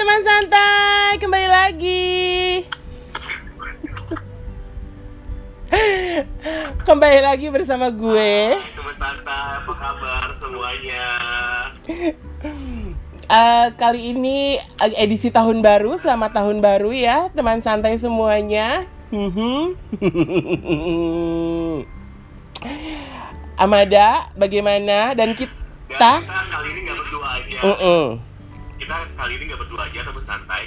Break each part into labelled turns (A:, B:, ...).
A: teman santai, kembali lagi. kembali lagi bersama gue.
B: Teman santai, apa kabar semuanya?
A: Uh, kali ini edisi tahun baru, selamat tahun baru ya teman santai semuanya. Amada, bagaimana? Dan kita?
B: Dan kita kali ini nggak berdua aja.
A: Uh -uh.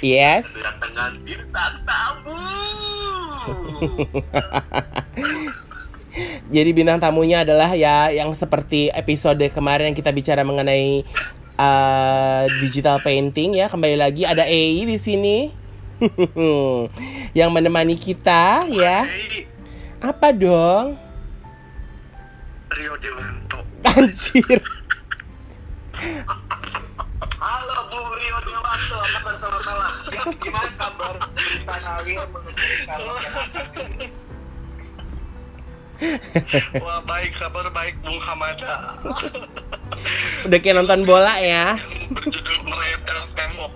A: Yes.
B: Kedatangan bintang tamu.
A: Jadi bintang tamunya adalah ya yang seperti episode kemarin yang kita bicara mengenai uh, digital painting ya. Kembali lagi ada Ei di sini. yang menemani kita ya. Apa dong?
B: Rio Dewanto.
A: Anjir.
B: Halo Bu Rio Dewanto, apa kabar selamat malam? Ya, gimana kabar berita Nawi mengenai kalau
C: Wah baik, kabar baik Bung Hamada
A: Udah kayak nonton bola ya.
C: Berjudul Meretel Tembok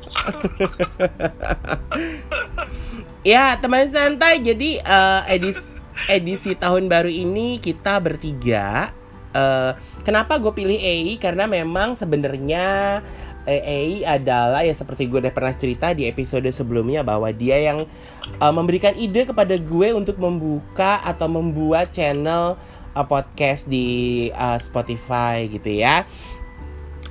A: Ya, teman santai. Jadi eh, edisi edisi tahun baru ini kita bertiga. eh, kenapa gue pilih EI? Karena memang sebenarnya EI adalah ya seperti gue udah pernah cerita di episode sebelumnya bahwa dia yang eh, memberikan ide kepada gue untuk membuka atau membuat channel eh, podcast di eh, Spotify gitu ya.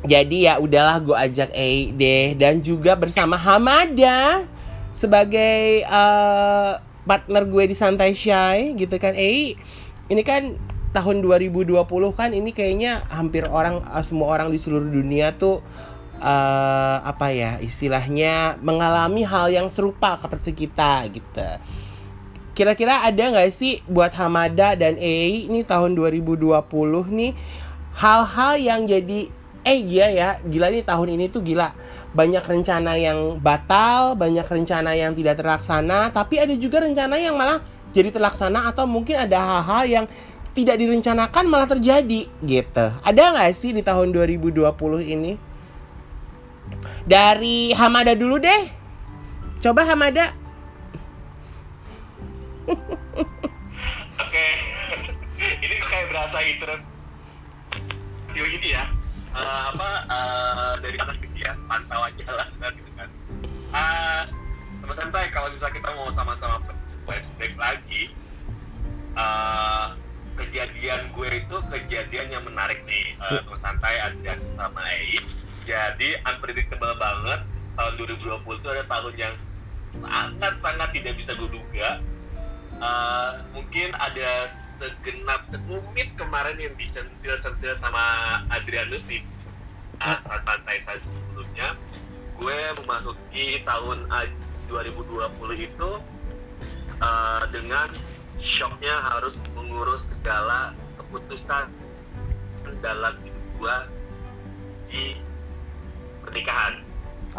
A: Jadi ya udahlah gue ajak EI deh dan juga bersama Hamada sebagai eh, partner gue di Santai Shy gitu kan. EI ini kan tahun 2020 kan ini kayaknya hampir orang eh, semua orang di seluruh dunia tuh eh apa ya istilahnya mengalami hal yang serupa seperti kita gitu. Kira-kira ada nggak sih buat Hamada dan EI ini tahun 2020 nih hal-hal yang jadi eh iya ya gila nih tahun ini tuh gila. Banyak rencana yang batal banyak rencana yang tidak terlaksana tapi ada juga rencana yang malah jadi terlaksana atau mungkin ada hal-hal yang tidak direncanakan malah terjadi gitu. Ada nggak sih di tahun 2020 ini dari Hamada dulu deh. Coba Hamada.
B: Oke, ini kayak berasa intro ini ya. Eh, apa eh, dari atas gitu ya, pantauan jalan kan gitu kan. Eh, teman santai kalau misalnya kita mau sama-sama flashback lagi, eh, kejadian gue itu kejadian yang menarik nih, teman santai Adrian sama Ei. Jadi unpredictable banget. Tahun 2020 itu ada tahun yang sangat-sangat tidak bisa gue duga. Eh, mungkin ada segenap sekumit kemarin yang disentil-sentil sama Adrianus di uh, saat santai saya sebelumnya gue memasuki tahun uh, 2020 itu uh, dengan shocknya harus mengurus segala keputusan dalam hidup gue di pernikahan.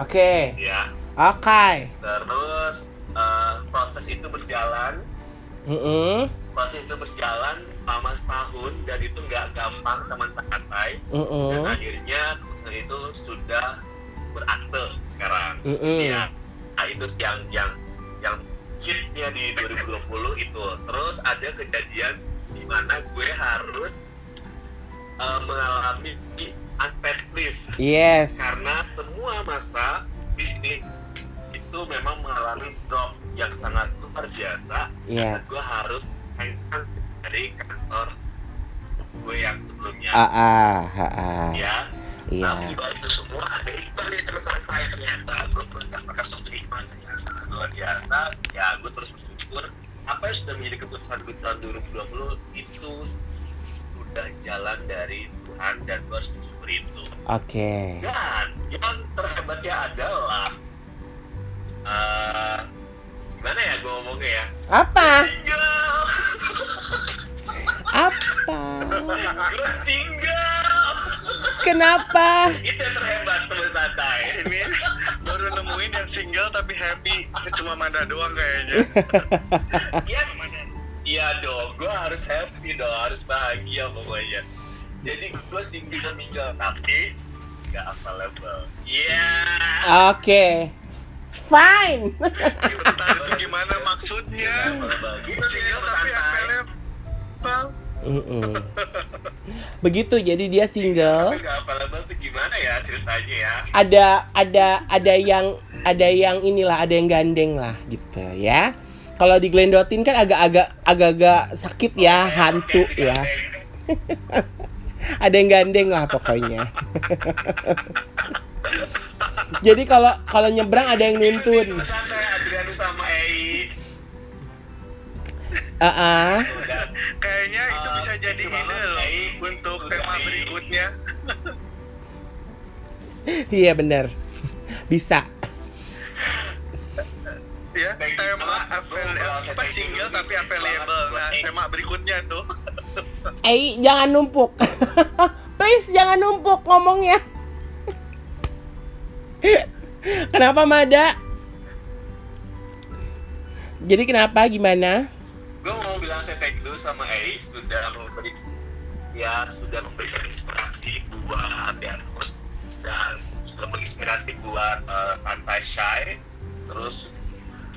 A: Oke.
B: Ya
A: oke.
B: Terus uh, proses itu berjalan.
A: Mm-mm.
B: proses itu berjalan selama setahun dan itu nggak gampang teman santai dan
A: Mm-mm.
B: akhirnya keputusan itu sudah berakte sekarang.
A: Mm-mm.
B: ya nah, itu yang yang yang hitnya di 2020 itu. Terus ada kejadian di mana gue harus uh, mengalami unpaid leave.
A: Yes.
B: Karena semua masa bisnis itu memang mengalami drop yang sangat luar biasa.
A: Yes.
B: dan gue harus hengkang dari kantor gue yang sebelumnya.
A: Ah ah ah, ah.
B: ya.
A: Iya.
B: Tapi di balik itu semua ada di teman saya ternyata. Gue mendapatkan suatu hikmah yang sangat luar biasa. Ya gue terus bersyukur. Apa yang sudah menjadi keputusan gue tahun 2020 itu sudah jalan dari Tuhan dan gue harus bersyukur itu.
A: Oke.
B: Dan yang terhebatnya adalah eh gimana ya gue ngomongnya ya?
A: Apa?
B: Tinggal.
A: Apa?
B: Gue tinggal.
C: Kenapa?
B: itu yang terhebat teman santai ini
C: Baru nemuin yang single tapi happy. Cuma Manda doang kayaknya.
B: iya iya dong. Gue harus happy dong harus bahagia pokoknya jadi gue tinggal tinggal tapi nggak available iya
A: Oke. Fine.
C: Entah itu gimana maksudnya. Single tapi available.
A: Mm-mm. Begitu jadi dia single.
B: Gimana ya ceritanya ya?
A: Ada ada ada yang ada yang inilah ada yang gandeng lah gitu ya. Kalau diglendotin kan agak-agak agak-agak sakit ya hantu
B: Oke,
A: ya. Ada yang gandeng lah pokoknya. Jadi kalau kalau nyebrang ada yang nuntun. Ah, ah.
B: Udah.
C: Kayaknya itu
B: Uh,
C: bisa jadi ide loh untuk tema berikutnya.
A: iya benar. Bisa.
C: Ya, tema available apa single tapi available. Nah, tema berikutnya tuh.
A: Eh, jangan numpuk. Please jangan numpuk ngomongnya. Kenapa Mada? Jadi kenapa gimana?
B: Gue mau bilang saya thank you sama Ei sudah memberi ya sudah memberikan inspirasi buat Janus dan sudah menginspirasi buat eh, santai shy terus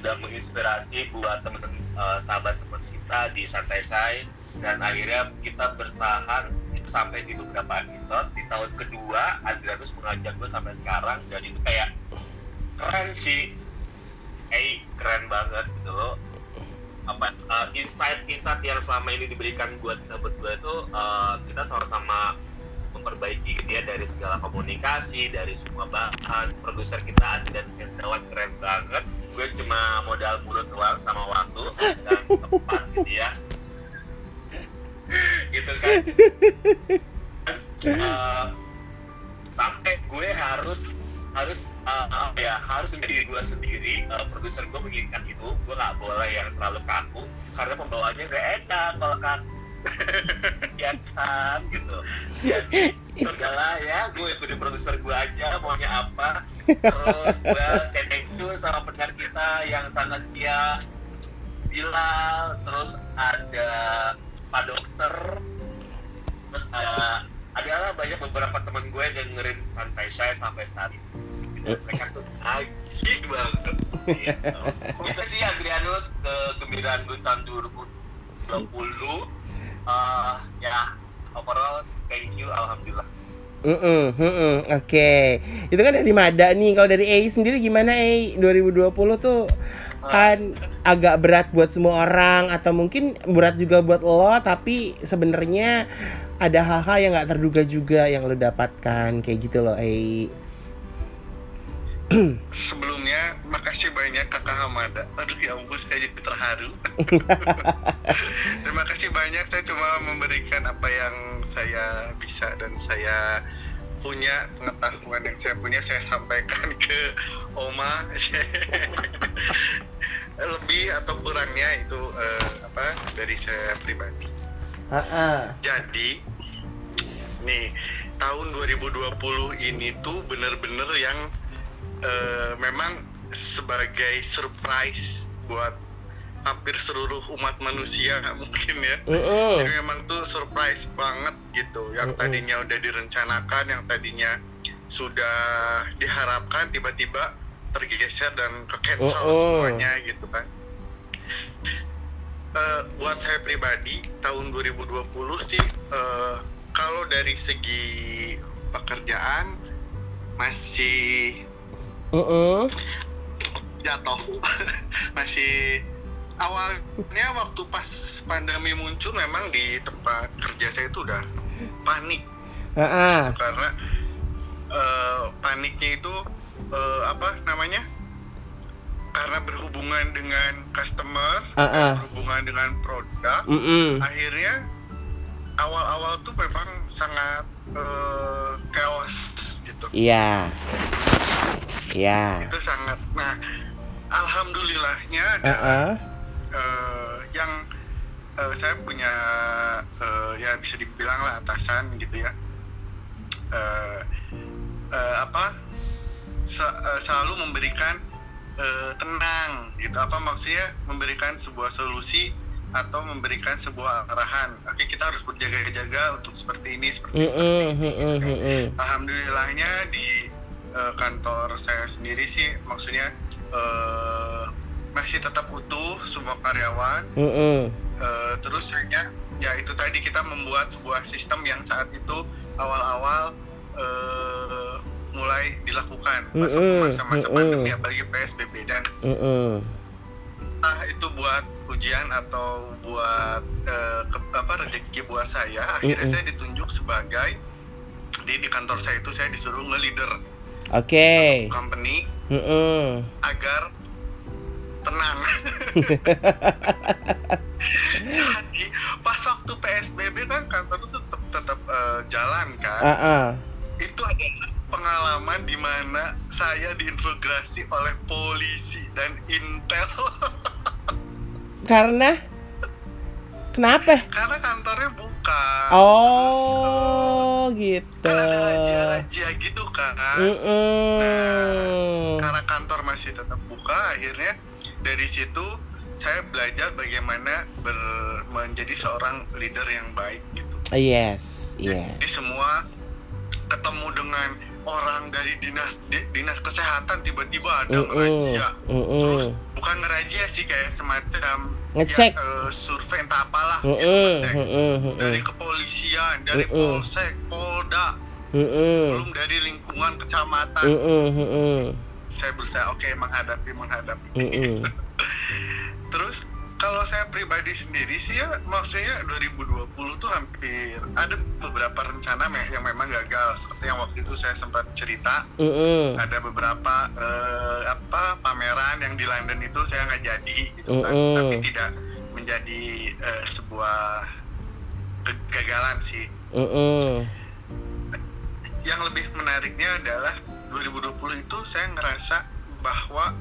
B: sudah menginspirasi buat teman-teman eh, sahabat teman kita di santai shy dan akhirnya kita bertahan sampai di beberapa episode. Di tahun kedua Adrianus mengajak gue sampai sekarang. Dan itu kayak keren sih. Eh keren banget gitu loh. Apa uh, insight insight yang selama ini diberikan buat kita berdua itu uh, kita sama-sama memperbaiki dia dari segala komunikasi dari semua bahan produser kita dan Kendawan keren banget. Gue cuma modal mulut doang sama waktu dan tempat gitu ya. Gitu kan. Uh, sampai gue harus harus uh, apa ya harus menjadi gue sendiri. Uh, produser gue menginginkan itu. Gue nggak boleh yang terlalu kaku karena pembawaannya gak enak kalau kaku ya kan gitu. Jadi udahlah ya gue ikutin produser gue aja maunya apa. Terus gue say thank you sama pendengar kita yang sangat setia Bilal terus ada Pak Dokter terus ada adalah banyak beberapa teman gue yang dengerin santai saya sampai saat ini. Dan mereka tuh asik banget. Gitu. itu sih Adrianus kegembiraan gue tahun 2020 uh, ya overall thank you alhamdulillah
A: Mm-mm, mm-mm, Oke, itu kan dari Mada nih. Kalau dari A sendiri gimana A? 2020 tuh kan agak berat buat semua orang atau mungkin berat juga buat lo, tapi sebenarnya ada hal-hal yang nggak terduga juga yang lo dapatkan kayak gitu loh A.
C: Sebelumnya, makasih banyak Kakak Hamada. Aduh ya ampun, saya jadi terharu. Terima kasih banyak, saya cuma memberikan apa yang saya bisa dan saya punya pengetahuan yang saya punya saya sampaikan ke Oma lebih atau kurangnya itu eh, apa dari saya pribadi
A: Ah,
C: jadi nih tahun 2020 ini tuh bener-bener yang eh, memang sebagai surprise buat hampir seluruh umat manusia mungkin ya.
A: Mm-mm.
C: Jadi memang tuh surprise banget gitu. Yang tadinya udah direncanakan, yang tadinya sudah diharapkan tiba-tiba tergeser dan ke cancel
A: Mm-mm.
C: semuanya gitu kan. Eh, buat saya pribadi tahun 2020 sih eh, kalau dari segi pekerjaan masih
A: Mm-mm.
C: jatuh masih awalnya waktu pas pandemi muncul memang di tempat kerja saya itu udah panik
A: Ah, ah.
C: karena eh, paniknya itu eh, apa namanya karena berhubungan dengan customer
A: Ah, ah.
C: berhubungan dengan produk
A: Mm-mm.
C: akhirnya awal-awal tuh memang sangat eh, chaos gitu
A: Iya. Iya.
C: itu sangat nah alhamdulillahnya ada
A: Ah, ah.
C: eh, yang eh, saya punya eh, ya bisa dibilang lah atasan gitu ya Eh, eh, apa se- eh, selalu memberikan eh, tenang gitu apa maksudnya memberikan sebuah solusi atau memberikan sebuah arahan oke kita harus berjaga-jaga untuk seperti ini seperti
A: Mm-mm, mm-mm, mm-mm.
C: alhamdulillahnya di eh, kantor saya sendiri sih maksudnya eh, masih tetap utuh semua karyawan
A: Mm-mm.
C: Eh, terus hanya ya itu tadi kita membuat sebuah sistem yang saat itu awal-awal mulai dilakukan masa-masa
A: mm-mm.
C: pandemi apalagi PSBB dan
A: Mm-mm.
C: Entah itu buat ujian atau buat eh, ke- apa rezeki buat saya akhirnya
A: Mm-mm.
C: saya ditunjuk sebagai di di kantor saya itu saya disuruh nge-leader
A: Oke.
C: company
A: Mm-mm.
C: agar tenang. Jadi pas waktu PSBB kan kantor itu tetap tetap eh, jalan kan.
A: Ah.
C: Itu adalah pengalaman di mana saya diintegrasi oleh polisi dan intel
A: Karena kenapa?
C: karena kantornya buka.
A: Oh, gitu.
C: Ada rahasia-rahasia gitu kan.
A: Mm-mm.
C: Karena kantor masih tetap buka, akhirnya dari situ saya belajar bagaimana ber- menjadi seorang leader yang baik gitu.
A: Yes, yes.
C: Jadi semua ketemu dengan orang dari dinas di- dinas kesehatan tiba-tiba ada
A: Mm-mm.
C: razia. Terus
A: Mm-mm.
C: bukan razia sih kayak semacam
A: Ngecek.
C: ya, eh, survei entah apalah
A: Mm-mm.
C: gitu, ngecek.
A: Mm-mm.
C: dari kepolisian, dari
A: Mm-mm.
C: polsek, polda,
A: Mm-mm.
C: belum dari lingkungan kecamatan.
A: Mm-mm. Mm-mm.
C: Saya berusaha oke menghadapi menghadapi.
A: Mm-mm.
C: Terus kalau saya pribadi sendiri sih ya maksudnya 2020 tuh hampir ada beberapa rencana yang memang gagal seperti yang waktu itu saya sempat cerita
A: Mm-mm.
C: ada beberapa eh, apa pameran yang di London itu saya nggak jadi gitu kan
A: Mm-mm.
C: tapi tidak menjadi eh, sebuah kegagalan sih
A: Mm-mm.
C: yang lebih menariknya adalah 2020 itu saya ngerasa bahwa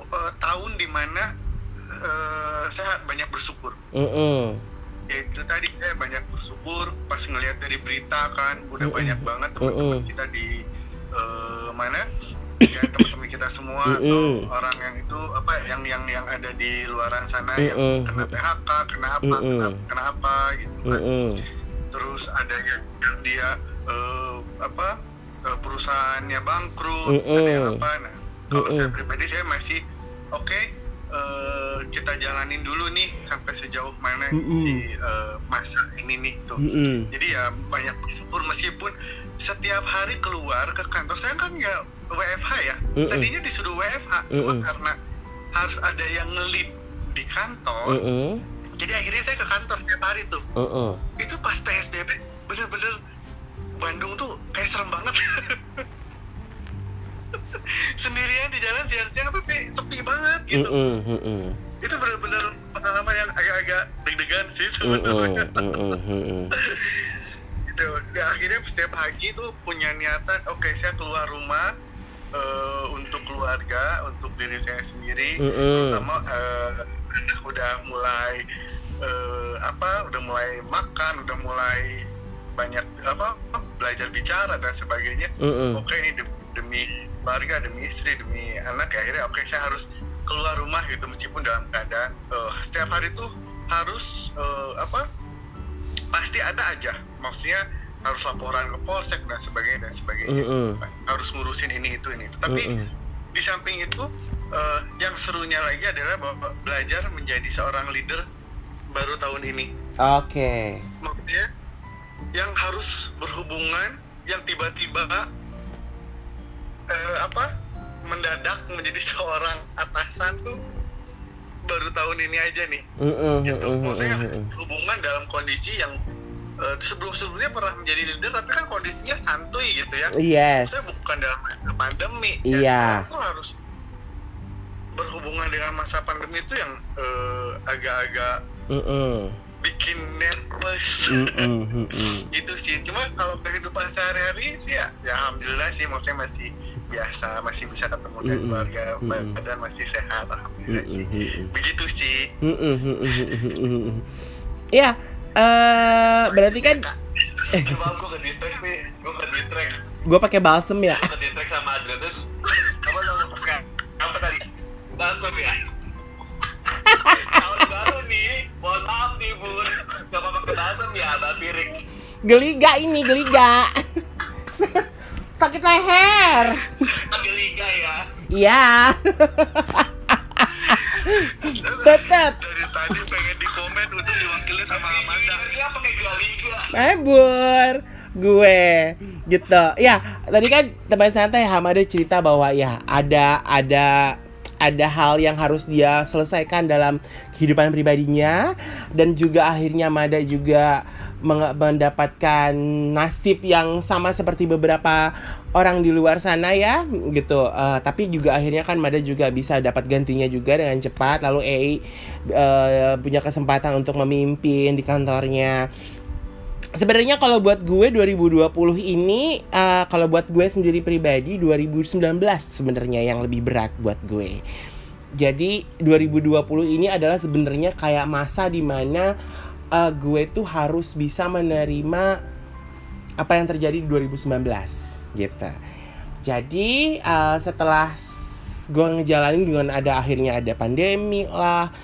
C: eh, tahun di mana eh, saya banyak bersyukur
A: Mm-mm.
C: ya itu tadi saya banyak bersyukur pas ngelihat dari berita kan udah
A: Mm-mm.
C: banyak banget teman-teman
A: Mm-mm.
C: kita di eh, mana ya teman-teman kita semua atau
A: Mm-mm.
C: orang yang itu apa yang yang yang ada di luaran sana
A: Mm-mm.
C: yang kena PHK kena apa
A: Mm-mm.
C: kena, kena apa gitu kan
A: Mm-mm.
C: terus ada yang dia eh, apa eh, perusahaannya bangkrut
A: Mm-mm.
C: ada yang apa nah kalau
A: Mm-mm.
C: saya pribadi saya masih oke eh, kita jalanin dulu nih sampai sejauh mana
A: Mm-mm.
C: si eh, masa ini nih tuh
A: Mm-mm.
C: jadi ya banyak bersyukur meskipun setiap hari keluar ke kantor saya kan ya WFH ya
A: Mm-mm.
C: tadinya disuruh WFH cuma
A: Mm-mm.
C: karena harus ada yang ngelit di kantor
A: Mm-mm.
C: jadi akhirnya saya ke kantor setiap hari tuh
A: Mm-mm.
C: itu pas PSBB bener-bener Bandung tuh kayak serem banget sendirian di jalan siang-siang tapi sepi banget gitu
A: Mm-mm. Mm-mm.
C: itu bener-bener pengalaman yang agak-agak deg-degan sih sebenarnya
A: Mm-mm. Mm-mm.
C: gitu ya, akhirnya setiap pagi tuh punya niatan oke saya keluar rumah eh, untuk keluarga untuk diri saya sendiri
A: Mm-mm.
C: terutama eh, anak udah mulai eh, apa udah mulai makan udah mulai banyak apa belajar bicara dan sebagainya
A: Mm-mm.
C: oke ini de- demi keluarga demi istri demi anak ya akhirnya oke saya harus keluar rumah gitu meskipun dalam keadaan eh, setiap hari tuh harus eh, apa pasti ada aja maksudnya harus laporan ke polsek dan sebagainya dan sebagainya
A: Mm-mm.
C: harus ngurusin ini itu ini itu tapi
A: Mm-mm.
C: di samping itu eh, yang serunya lagi adalah bahwa belajar menjadi seorang leader baru tahun ini
A: Oke.
C: maksudnya yang harus berhubungan yang tiba-tiba eh, apa mendadak menjadi seorang atasan tuh baru tahun ini aja nih
A: Mm-mm.
C: gitu
A: Mm-mm.
C: maksudnya hubungan dalam kondisi yang eh, sebelum-sebelumnya pernah menjadi leader tapi kan kondisinya santuy gitu ya
A: Yes.
C: Maksudnya bukan dalam pandemi
A: Iya.
C: Aku harus berhubungan dengan masa pandemi itu yang eh, agak-agak
A: Mm-mm.
C: Bikin nervous.
A: Mm-mm.
C: gitu sih cuma kalau kehidupan sehari-hari sih ya, ya alhamdulillah sih maksudnya masih biasa masih bisa ketemu dengan keluarga
A: Mm-mm.
C: badan masih sehat alhamdulillah sih begitu sih.
A: Mm-mm. Iya. eh berarti kan
B: Coba gue ke distract nih, gue ke distract,
A: gue pakai balsem ya.
B: gue ke distract sama Adrian terus apa lo buka apa tadi? Balkon ya. Nih, mohon maaf nih bun, gak apa-apa ke balkon ya, Mbak Pirik.
A: Geliga ini, geliga. sakit leher.
B: Ambil liga ya.
A: Iya. Tetep.
C: Dari tadi pengen di komen untuk diwakili sama Amanda.
B: Liga apa kayak jual liga?
A: Mabur gue gitu ya tadi kan teman santai Hamada cerita bahwa ya ada ada ada hal yang harus dia selesaikan dalam kehidupan pribadinya. Dan juga akhirnya Mada juga mendapatkan nasib yang sama seperti beberapa orang di luar sana ya gitu. Eh, tapi juga akhirnya kan Mada juga bisa dapat gantinya juga dengan cepat. Lalu EI eh, punya kesempatan untuk memimpin di kantornya Sebenarnya kalau buat gue 2020 ini eh, kalau buat gue sendiri pribadi 2019 sebenarnya yang lebih berat buat gue. Jadi 2020 ini adalah sebenarnya kayak masa di mana eh, gue tuh harus bisa menerima apa yang terjadi di 2019 gitu. Jadi eh, setelah gue ngejalanin dengan ada akhirnya ada pandemi lah,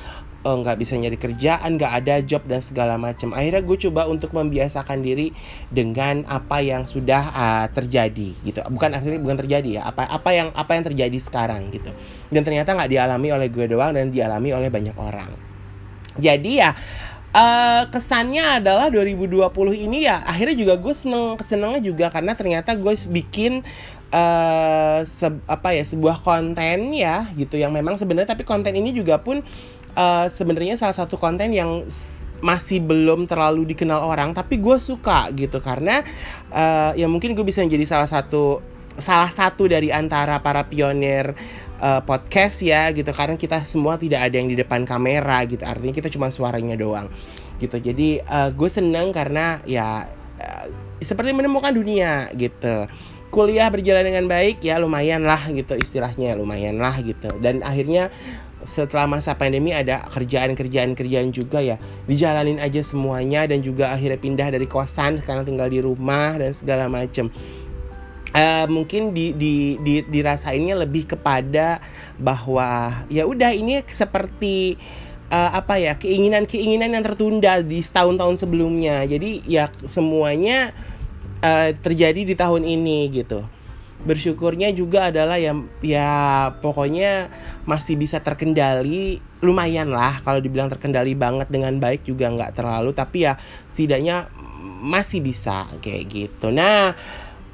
A: eh, nggak bisa nyari kerjaan, nggak ada job dan segala macam. Akhirnya gue coba untuk membiasakan diri dengan apa yang sudah ah, terjadi gitu. Bukan akhirnya bukan terjadi ya, apa apa yang apa yang terjadi sekarang gitu. Dan ternyata nggak dialami oleh gue doang dan dialami oleh banyak orang. Jadi ya eh, kesannya adalah 2020 ini ya akhirnya juga gue seneng kesenengnya juga karena ternyata gue bikin eh se- apa ya sebuah konten ya gitu yang memang sebenarnya tapi konten ini juga pun eh, sebenarnya salah satu konten yang masih belum terlalu dikenal orang tapi gue suka gitu. Karena eh, ya mungkin gue bisa menjadi salah satu salah satu dari antara para pionir eh, podcast ya gitu. Karena kita semua tidak ada yang di depan kamera gitu. Artinya kita cuma suaranya doang gitu. Jadi eh, gue seneng karena ya eh, seperti menemukan dunia gitu. Kuliah berjalan dengan baik ya lumayan lah gitu istilahnya lumayan lah gitu. Dan akhirnya setelah masa pandemi ada kerjaan-kerjaan kerjaan juga ya. Dijalanin aja semuanya dan juga akhirnya pindah dari kosan sekarang tinggal di rumah dan segala macem. Eh, mungkin di, di, di dirasainnya lebih kepada bahwa ya udah ini seperti eh, apa ya keinginan-keinginan yang tertunda di tahun-tahun sebelumnya. Jadi ya semuanya eh, terjadi di tahun ini gitu bersyukurnya juga adalah ya ya pokoknya masih bisa terkendali. Lumayan lah kalau dibilang terkendali banget dengan baik juga nggak terlalu tapi ya setidaknya masih bisa kayak gitu. Nah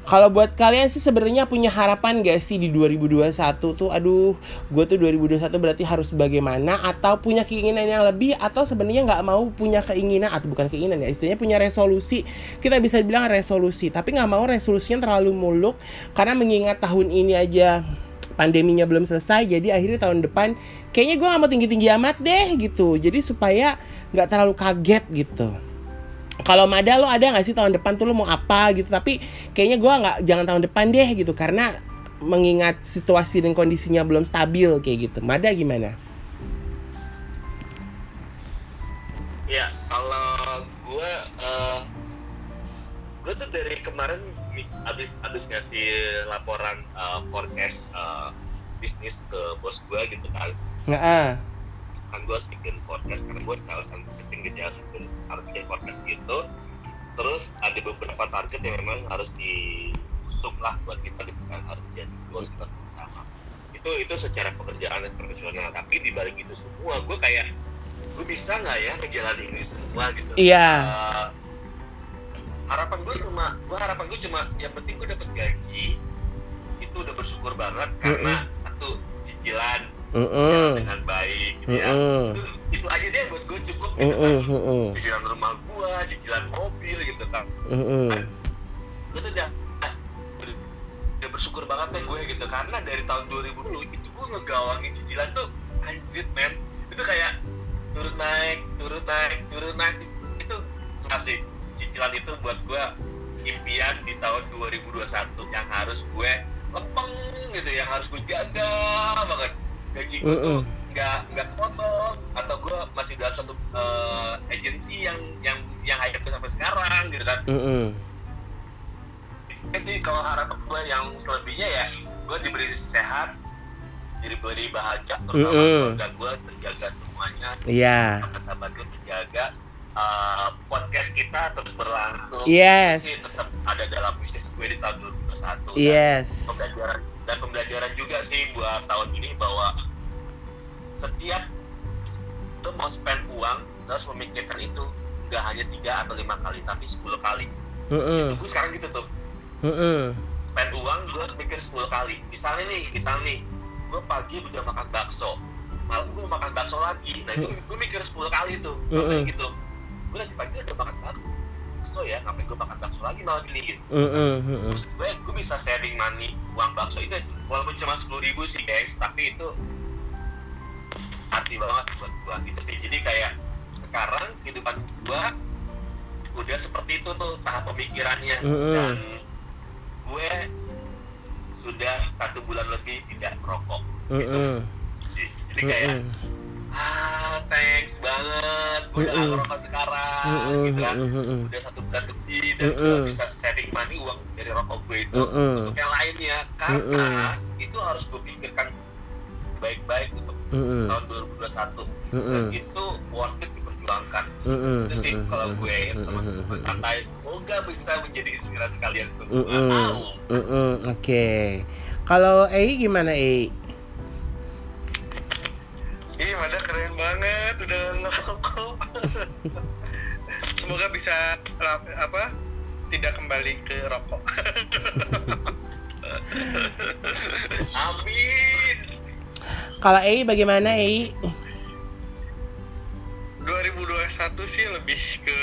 A: kalau buat kalian sih sebenarnya punya harapan gak sih di 2021 tuh aduh gue tuh 2021 berarti harus bagaimana? Atau punya keinginan yang lebih atau sebenarnya nggak mau punya keinginan atau bukan keinginan ya istilahnya punya resolusi. Kita bisa bilang resolusi tapi nggak mau resolusinya terlalu muluk karena mengingat tahun ini aja pandeminya belum selesai jadi akhirnya tahun depan kayaknya gue nggak mau tinggi tinggi amat deh gitu. Jadi supaya nggak terlalu kaget gitu kalau Mada lo ada nggak sih tahun depan tuh lo mau apa gitu? Tapi kayaknya gua nggak jangan tahun depan deh gitu. Karena mengingat situasi dan kondisinya belum stabil kayak gitu. Mada gimana?
B: Ya, kalau gue, uh, gue tuh dari kemarin abis abis ngasih laporan uh, forecast uh, bisnis ke bos gue gitu kan,
A: Nggak ah.
B: kan gue bikin forecast karena gue salah satu bikin gejala harus forecast gitu. Terus ada beberapa target yang memang harus diusung lah buat kita di bukan harus jadi goal kita bersama. Itu itu secara pekerjaan dan profesional. Tapi di balik itu semua, gue kayak gue bisa nggak ya ngejalanin ini semua gitu.
A: Iya.
B: Uh, harapan gue cuma gue harapan gue cuma yang penting gue dapet gaji itu udah bersyukur banget karena satu cicilan
A: Mm-mm.
B: dengan baik gitu ya
A: Mm-mm.
B: itu, itu aja deh buat gue cukup gitu
A: Mm-mm.
B: kan
A: Mm-mm.
B: cicilan rumah gue cicilan mobil gitu kan
A: Mm-mm.
B: gue tuh udah udah, udah bersyukur banget deh gue gitu karena dari tahun 2000 dulu itu gue ngegawangin cicilan tuh anjir men itu kayak turun naik turun naik turun naik itu masih cicilan itu buat gue impian di tahun 2021 yang harus gue lempeng gitu yang harus gue jaga banget gaji gue tuh
A: Mm-mm.
B: nggak nggak potong atau gue masih dalam satu eh, agensi yang yang yang hire gue sampai sekarang gitu kan
A: Mm-mm.
B: jadi kalau harapan gue yang selebihnya ya gue diberi sehat diberi bahagia terutama
A: Mm-mm.
B: keluarga gue terjaga semuanya
A: Iya.
B: sahabat gue terjaga uh, podcast kita terus berlangsung
A: Yes.
B: Tetap ada dalam bisnis gue di tahun 2021 dan
A: Yes.
B: pembelajaran dan pembelajaran juga sih buat tahun ini bahwa setiap lo mau spend uang harus memikirkan itu nggak hanya tiga atau lima kali tapi 10 kali.
A: Mm-mm.
B: gue sekarang gitu tuh.
A: Mm-mm.
B: spend uang gue harus mikir 10 kali. Misalnya nih misalnya nih gue pagi udah makan bakso malam gue makan bakso lagi. Nah itu gue mikir 10 kali tuh.
A: Mm-mm.
B: Maksudnya gitu. Gue lagi pagi udah makan bakso ya ngapain gue makan bakso lagi malam ini gitu
A: Mm-mm. Mm-mm.
B: Terus gue gue bisa saving money uang bakso itu walaupun cuma sepuluh ribu sih guys tapi itu hati banget buat gue gitu sih jadi kayak sekarang kehidupan gue udah seperti itu tuh tahap pemikirannya
A: Mm-mm.
B: dan gue sudah satu bulan lebih tidak merokok
A: Mm-mm.
B: jadi kayak
A: Mm-mm.
B: ah thanks banget gue udah gak
A: Mm-mm. Mm-mm.
B: gitu kan
A: Mm-mm.
B: udah satu bulan lebih dan gue bisa saving money uang dari rokok gue itu untuk yang lainnya karena itu harus gue pikirkan baik-baik untuk tahun 2021
A: Mm-mm.
B: dan itu worth it diperjuangkan itu sih kalau gue teman-teman
A: Mm-mm.
B: santai semoga bisa menjadi inspirasi kalian semua tahu.
A: Oke. Kalau Ei gimana Ei?
C: Ih, Mada keren banget, udah ngerokok. Semoga bisa apa tidak kembali ke rokok.
B: amin
A: Kalau Ei bagaimana Ei?
C: 2021 sih lebih ke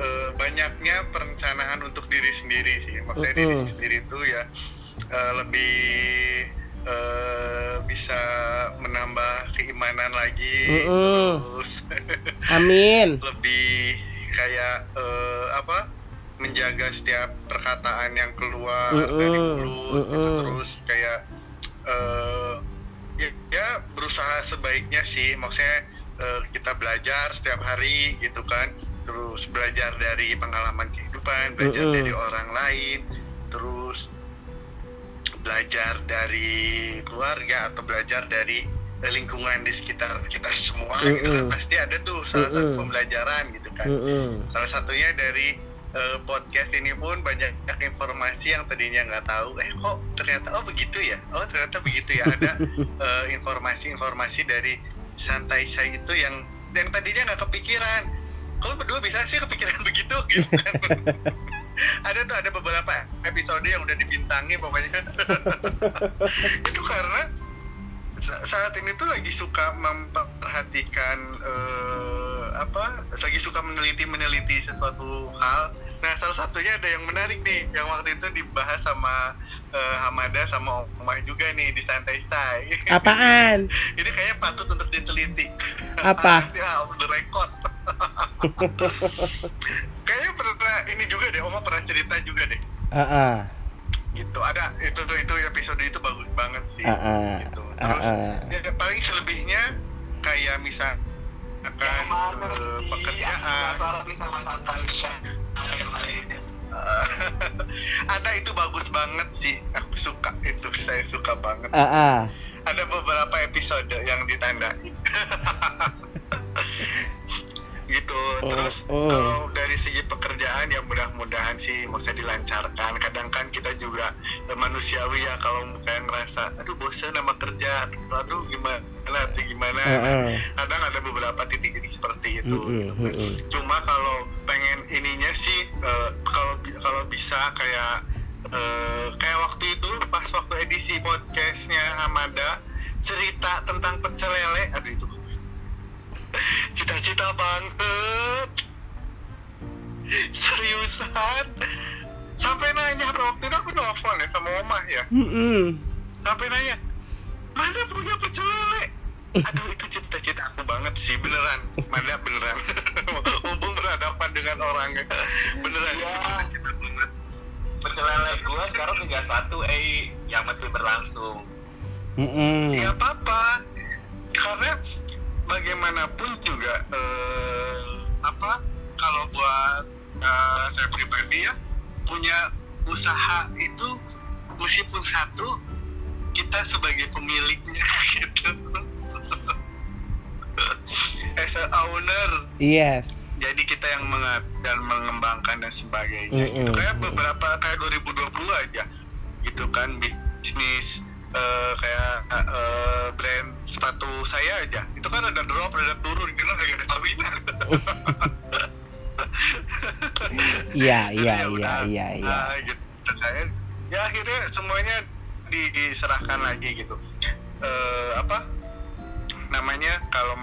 C: eh, banyaknya perencanaan untuk diri sendiri sih. Maksudnya diri
A: Mm-mm.
C: sendiri itu ya eh, lebih eh, bisa menambah keimanan lagi,
A: Mm-mm.
C: terus
A: Amin.
C: lebih kayak eh, apa menjaga setiap perkataan yang keluar
A: Mm-mm.
C: dari mulut gitu.
A: Mm-mm.
C: terus kayak eh, ya, ya berusaha sebaiknya sih maksudnya eh, kita belajar setiap hari gitu kan terus belajar dari pengalaman kehidupan belajar
A: Mm-mm.
C: dari orang lain terus belajar dari keluarga atau belajar dari lingkungan di sekitar kita semua gitu kan. Pasti ada tuh salah satu
A: Mm-mm.
C: pembelajaran gitu kan.
A: Mm-mm.
C: salah satunya dari eh, podcast ini pun banyak informasi yang tadinya nggak tahu eh kok ternyata oh begitu ya? Oh ternyata begitu ya? Ada eh, informasi-informasi dari santai saya itu yang yang tadinya nggak kepikiran. Kalau berdua bisa sih kepikiran begitu? Gitu kan. Ada tuh ada beberapa episode yang udah dibintangi pokoknya. Itu karena saat ini tuh lagi suka memperhatikan eh, apa lagi suka meneliti meneliti sesuatu hal. Nah salah satunya ada yang menarik nih yang waktu itu dibahas sama eh, Hamada sama Omah juga nih di santai say
A: Apaan?
C: ini kayaknya patut untuk diteliti.
A: Apa?
C: ya the record kayaknya pernah ini juga deh Oma pernah cerita juga deh.
A: Ah,
C: gitu ada itu tuh itu episode itu bagus banget sih.
A: Ah, ah,
C: gitu terus
A: ah.
C: ya, paling selebihnya kayak misal akan
B: yang mana
C: eh, pekerjaan. ada itu bagus banget sih. Aku suka itu saya suka banget.
A: Ah, ah.
C: ada beberapa episode yang ditandai gitu terus
A: oh.
C: kalau dari segi pekerjaan ya mudah-mudahan sih maksudnya dilancarkan kadang kan kita juga eh, manusiawi ya kalau kayak ngerasa aduh bosan sama kerja aduh gimana atau gimana
A: Ah, ah.
C: kadang ada beberapa titik-titik seperti itu
A: Mm-mm, mm-mm.
C: cuma kalau pengen ininya sih eh, kalau kalau bisa kayak eh, kayak waktu itu pas waktu edisi podcastnya Hamada cerita tentang pecel lele aduh itu cita-cita banget seriusan? Sampai nanya waktu itu aku nelfon ya sama Omah ya.
A: Mm-mm.
C: sampai nanya mana punya pecel lele aduh itu cita-cita aku banget sih beneran. Mana beneran? Mumpung berhadapan dengan orangnya beneran
B: Iya.
C: itu cita-cita banget.
B: Pecel lele gue sekarang tinggal satu eh yang masih berlangsung.
A: Mm-mm.
C: ya apa-apa. Karena bagaimanapun juga eh, apa kalau buat eh, saya pribadi ya punya usaha itu meskipun satu kita sebagai pemiliknya gitu. As a owner.
A: Yes.
C: jadi kita yang mengat dan mengembangkan dan sebagainya.
A: Mm-mm.
C: gitu kayak beberapa kayak 2020 aja. Gitu kan bisnis eh, kayak eh, brand sepatu saya aja. Itu kan ada drop ada turun gitu lagi ada kawinan
A: Iya, iya,
C: ya
A: iya, iya, iya.
C: ah, gitu. Saya ya akhirnya semuanya di- diserahkan lagi gitu. Eh, apa? Namanya kalau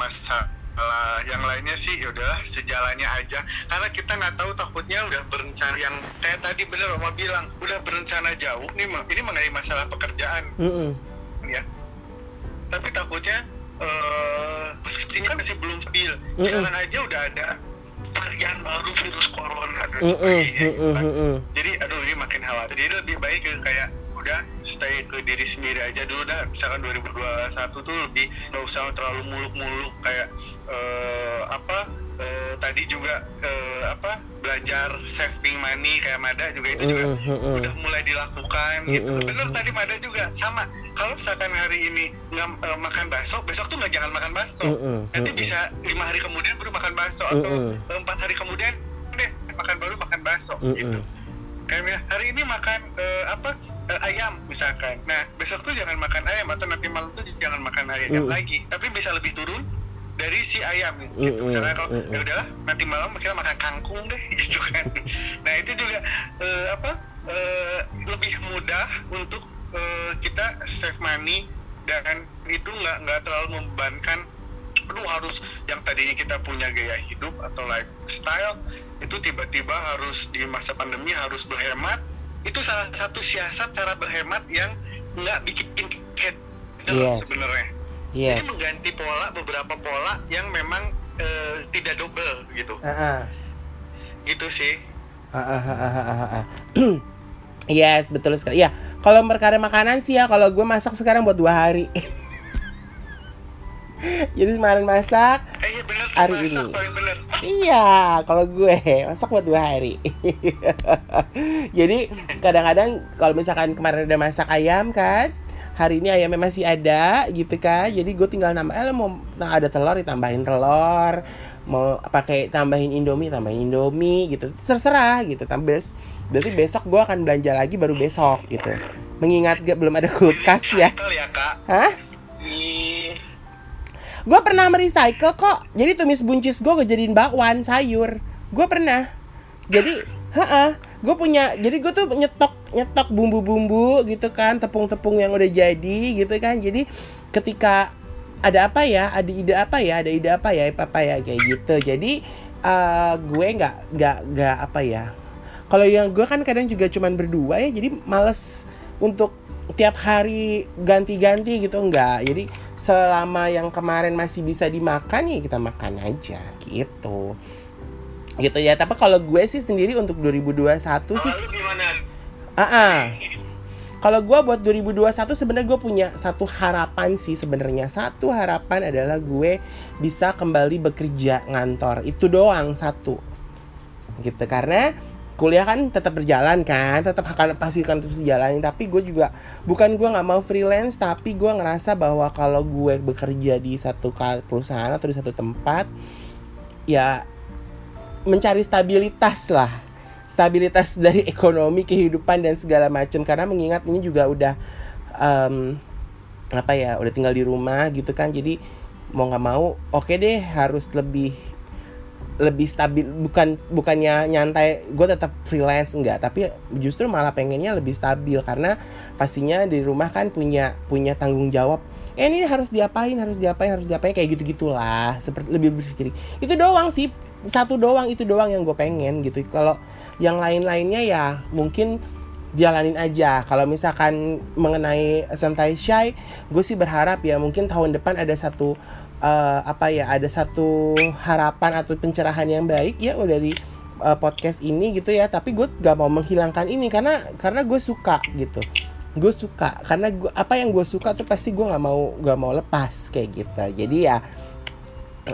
C: masalah yang lainnya sih ya udahlah sejalannya aja karena kita nggak tahu takutnya udah berencana yang kayak tadi bener Oma bilang udah berencana jauh nih mah ini mengenai masalah pekerjaan
A: Mm-mm.
C: ya tapi takutnya eh ini kan masih belum stabil
A: Mm-mm.
C: sekarang aja udah ada varian baru virus corona gitu
A: mm-mm,
C: kan.
A: mm-mm.
C: jadi aduh ini makin khawatir jadi lebih baik kayak udah stay ke diri sendiri aja dulu dah. Misalkan 2021 tuh lebih nggak usah terlalu muluk-muluk kayak eh, apa eh, tadi juga eh, apa belajar saving money kayak Mada juga itu juga
A: Mm-mm, mm-mm.
C: udah mulai dilakukan gitu.
A: Mm-mm.
C: bener tadi Mada juga sama. Kalau misalkan hari ini nggak eh, makan bakso besok tuh nggak jangan makan bakso. Nanti bisa lima hari kemudian baru makan bakso atau empat hari kemudian deh makan baru makan bakso gitu. kayak hari ini makan eh, apa eh, ayam misalkan. Nah besok tuh jangan makan ayam atau nanti malam tuh jangan makan ayam
A: Mm.
C: lagi. Tapi bisa lebih turun dari si ayam gitu.
A: Mm-mm,
C: misalnya kalau
A: mm-mm.
C: ya udahlah nanti malam kita makan kangkung deh gitu kan. Nah itu juga eh, apa eh, lebih mudah untuk eh, kita save money dan itu nggak nggak terlalu membebankan. Aduh harus yang tadinya kita punya gaya hidup atau lifestyle itu tiba-tiba harus di masa pandemi harus berhemat itu salah satu siasat cara berhemat yang nggak bikin kaget
A: Yes.
C: sebenarnya
A: Yes.
C: ini mengganti pola beberapa pola yang memang eh, tidak double gitu
A: Ah, ah.
C: gitu sih.
A: Yes, betul sekali. Ya, kalau perkara makanan sih ya, kalau gue masak sekarang buat dua hari. Jadi kemarin masak,
C: eh iya bener
A: Hari
C: masak
A: ini.
C: bener
A: iya, kalau gue masak buat dua hari. Jadi kadang-kadang kalau misalkan kemarin udah masak ayam kan, hari ini ayamnya masih ada gitu kan. Jadi gue tinggal nambah, eh mau nah, ada telur ditambahin telur, mau pakai tambahin indomie tambahin indomie gitu, terserah gitu. Tambah berarti besok gue akan belanja lagi baru besok gitu. Mengingat gak belum ada kulkas ya.
C: Recycle ya kak
A: Hah? Gue pernah merecycle kok. Jadi tumis buncis gue gue jadiin bakwan sayur. Gue pernah. Jadi, heeh, gue punya. Jadi gue tuh nyetok nyetok bumbu-bumbu gitu kan, tepung-tepung yang udah jadi gitu kan. Jadi ketika ada apa ya, ada ide apa ya, ada ide apa ya, apa ya kayak gitu. Jadi eh, gue nggak nggak nggak apa ya. Kalau yang gue kan kadang juga cuman berdua ya, jadi males untuk tiap hari ganti-ganti gitu enggak. Jadi selama yang kemarin masih bisa dimakan ya kita makan aja gitu. Gitu ya. Tapi kalau gue sih sendiri untuk 2021
C: kalau
A: sih ah ah. Kalau gue buat 2021 sebenarnya gue punya satu harapan sih sebenarnya. Satu harapan adalah gue bisa kembali bekerja ngantor. Itu doang satu. Gitu karena kuliah kan tetap berjalan kan, tetap akan pasti akan terus jalan. Tapi gue juga bukan gue nggak mau freelance, tapi gue ngerasa bahwa kalau gue bekerja di satu perusahaan atau di satu tempat, ya mencari stabilitas lah. Stabilitas dari ekonomi kehidupan dan segala macam karena mengingat ini juga udah em, apa ya udah tinggal di rumah gitu kan. Jadi mau nggak mau oke deh harus lebih lebih stabil bukan bukannya nyantai gue tetap freelance enggak. Tapi justru malah pengennya lebih stabil karena pastinya di rumah kan punya punya tanggung jawab. Eh ini harus diapain harus diapain harus diapain kayak gitu gitulah seperti lebih berpikir. Itu doang sih satu doang itu doang yang gue pengen gitu. Kalau yang lain-lainnya ya mungkin jalanin aja. Kalau misalkan mengenai santai shy gue sih berharap ya mungkin tahun depan ada satu eh, apa ya ada satu harapan atau pencerahan yang baik ya udah dari eh, podcast ini gitu ya. Tapi gue gak mau menghilangkan ini karena karena gue suka gitu. Gue suka karena gua, apa yang gue suka tuh pasti gue nggak mau gak mau lepas kayak gitu. Jadi ya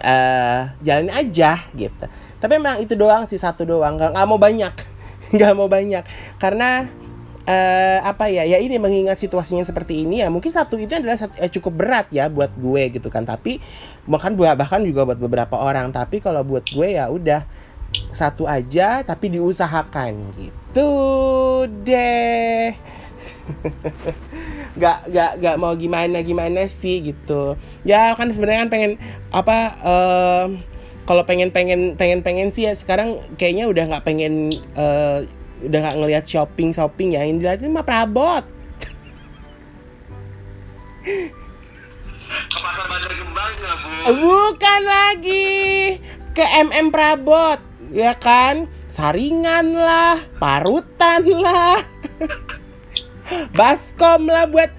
A: eh jalanin aja gitu. Tapi emang itu doang sih satu doang. Nggak mau banyak. Nggak mau banyak. Karena eh apa ya? Ya ini mengingat situasinya seperti ini ya mungkin satu itu adalah satu, eh, cukup berat ya buat gue gitu kan. Tapi bahkan bahkan juga buat beberapa orang. Tapi kalau buat gue ya udah satu aja tapi diusahakan gitu deh. Nggak nggak nggak mau gimana gimana sih gitu. Ya kan sebenarnya kan pengen apa em, kalau pengen pengen pengen pengen sih ya sekarang kayaknya udah nggak pengen eh, udah nggak ngelihat shopping shopping ya yang dilihatin mah perabot.
B: Ke pasar bu?
A: bukan lagi. Ke MM Prabot ya kan? Saringan lah parutan lah. Baskom lah buat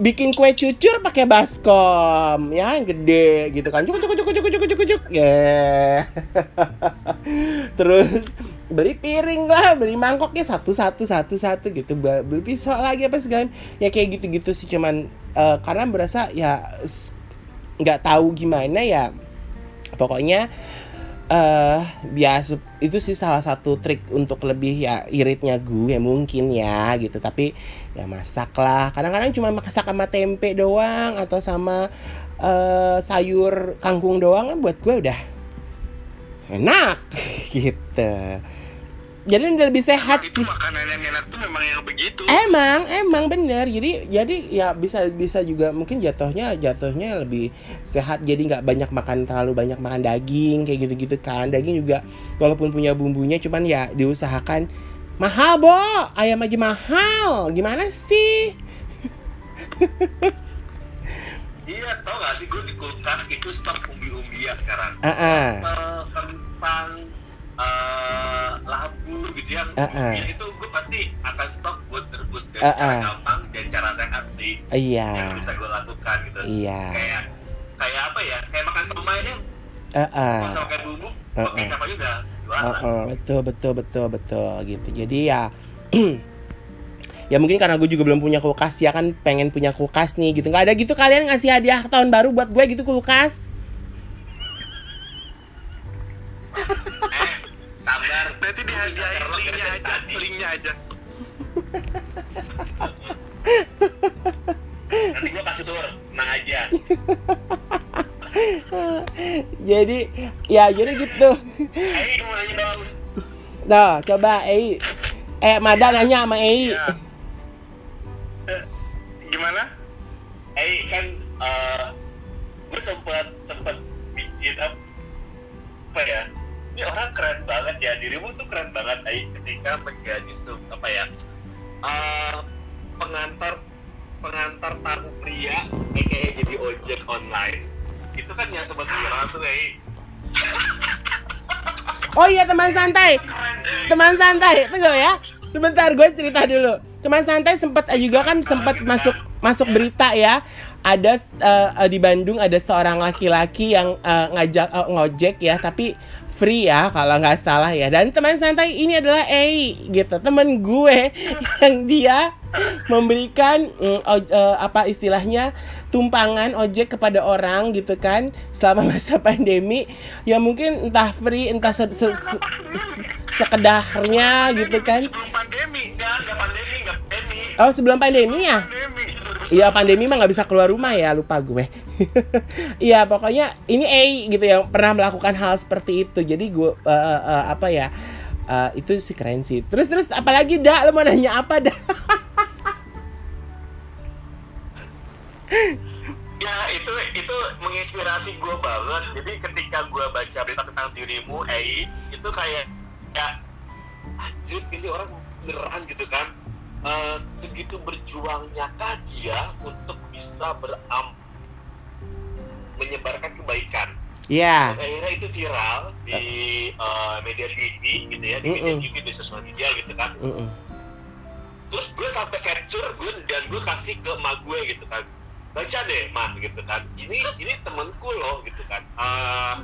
A: bikin kue cucur pakai baskom. Ya yang gede gitu kan. Cuk cuk cuk cuk cuk cuk cuk ya terus beli piring lah beli mangkoknya satu satu satu satu gitu. Beli pisau lagi apa segala ya kayak gitu gitu sih cuman eh, karena berasa ya nggak tahu gimana ya. Pokoknya eh biasa itu sih salah satu trik untuk lebih ya iritnya gue mungkin ya gitu. Tapi ya masak lah. Kadang-kadang cuma masak sama tempe doang atau sama eh sayur kangkung doang kan buat gue udah enak gitu jadi udah lebih sehat
C: itu
A: sih
C: makanan yang enak tuh memang yang begitu
A: Emang, emang bener. Jadi, jadi ya bisa bisa juga mungkin jatuhnya jatuhnya lebih sehat. Jadi nggak banyak makan terlalu banyak makan daging kayak gitu-gitu kan. Daging juga walaupun punya bumbunya, cuman ya diusahakan mahal bo. Ayam aja mahal. Gimana sih?
B: Tau gak sih gue di kulkas itu stok umbi-umbian sekarang.
A: Ah.
B: Eh, kentang, eh, labu gitu yang
A: Ah, ah.
B: ya itu gue pasti akan stok buat rebus dan
A: Ah,
B: cara
A: ah.
B: gampang dan cara sehat sih yang
A: Iya,
B: bisa gue lakukan gitu.
A: iya.
B: Kayak kayak apa ya? Kayak makan aja,
A: Ah, ah.
B: kalau pakai bumbu, pakai
A: ah.
B: kecap aja udah jualan.
A: Heeh, betul betul betul betul gitu. Jadi ya ya mungkin karena gue juga belum punya kulkas ya kan pengen punya kulkas nih gitu. nggak ada gitu kalian ngasih hadiah tahun baru buat gue gitu kulkas.
B: Eh, sabar.
C: berarti dihadiahin linknya aja linknya aja
B: Nanti gue kasih tur, tenang aja.
A: jadi ya jadi gitu.
B: Eh.
A: Tuh, coba Ei. Eh, Mada nanya sama Ei.
C: ya Eh, gimana
B: Eh, kan eh gue sempet sempet bikin apa ya? Ini orang keren banget ya, dirimu tuh keren banget Ai ketika menjadi apa ya? eh pengantar pengantar tamu pria, kayak jadi ojek online. Itu kan yang sempat viral tuh Ai.
A: Oh iya teman santai. Teman santai, tunggu ya. Sebentar gue cerita dulu. Teman santai sempat eh, juga kan sempat masuk masuk berita ya. Ada eh, di Bandung ada seorang laki-laki yang eh, ngajak eh, ngojek ya, tapi free ya kalau nggak salah ya. Dan teman santai ini adalah Ei gitu, temen gue yang dia memberikan mm, oj- eh, apa istilahnya tumpangan ojek kepada orang gitu kan selama masa pandemi ya mungkin entah free entah se- se- se- se- sekedarnya gitu kan
C: sebelum pandemi
B: Enggak, enggak pandemi, enggak pandemi.
A: oh sebelum pandemi ya Iya pandemi mah nggak bisa keluar rumah ya lupa gue. Iya pokoknya ini A gitu yang pernah melakukan hal seperti itu. Jadi gue eh, eh, eh, apa ya eh, itu sih keren sih. Terus terus apalagi dah lo mau nanya apa dah?
B: Ya itu itu menginspirasi gue banget. Jadi ketika gue baca berita tentang dirimu, eh itu kayak ya anjir ini orang beneran gitu kan. Eh, segitu berjuangnya kah dia untuk bisa beram menyebarkan kebaikan.
A: Iya.
B: Akhirnya itu viral di eh, media TV gitu ya, di media
A: Mm-mm.
B: TV di sosial media gitu kan.
A: Mm-mm.
B: terus gue sampai capture gue dan gue kasih ke emak gue gitu kan baca deh mah gitu kan ini ini temanku loh gitu kan Ah,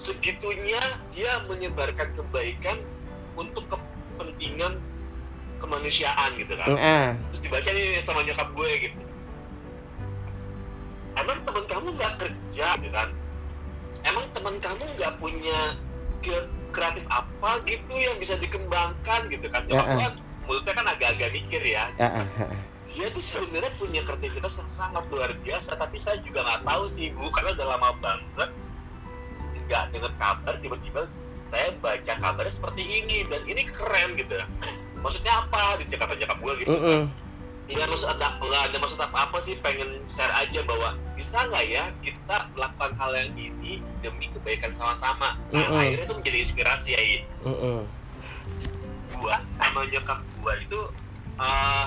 B: segitunya dia menyebarkan kebaikan untuk kepentingan kemanusiaan gitu kan
A: Ah.
B: terus dibaca nih sama nyokap gue gitu emang teman kamu nggak kerja gitu kan emang teman kamu nggak punya kreatif apa gitu yang bisa dikembangkan gitu kan gue
A: eh.
B: kan mulutnya kan agak-agak mikir ya
A: ah, ah.
B: dia tuh sebenarnya punya kreativitas yang sangat luar biasa tapi saya juga nggak tahu sih bu karena udah lama banget nggak dengar kabar tiba-tiba saya baca kabarnya seperti ini dan ini keren gitu maksudnya apa di Jakarta Jakarta gue gitu
A: Mm-mm.
B: Iya maksud ada nggak ada maksud apa apa sih pengen share aja bahwa bisa nggak ya kita melakukan hal yang ini demi kebaikan sama-sama. Nah
A: Mm-mm.
B: akhirnya itu menjadi inspirasi ya. I.
A: Mm-mm.
B: Gua sama nyokap gua itu eh,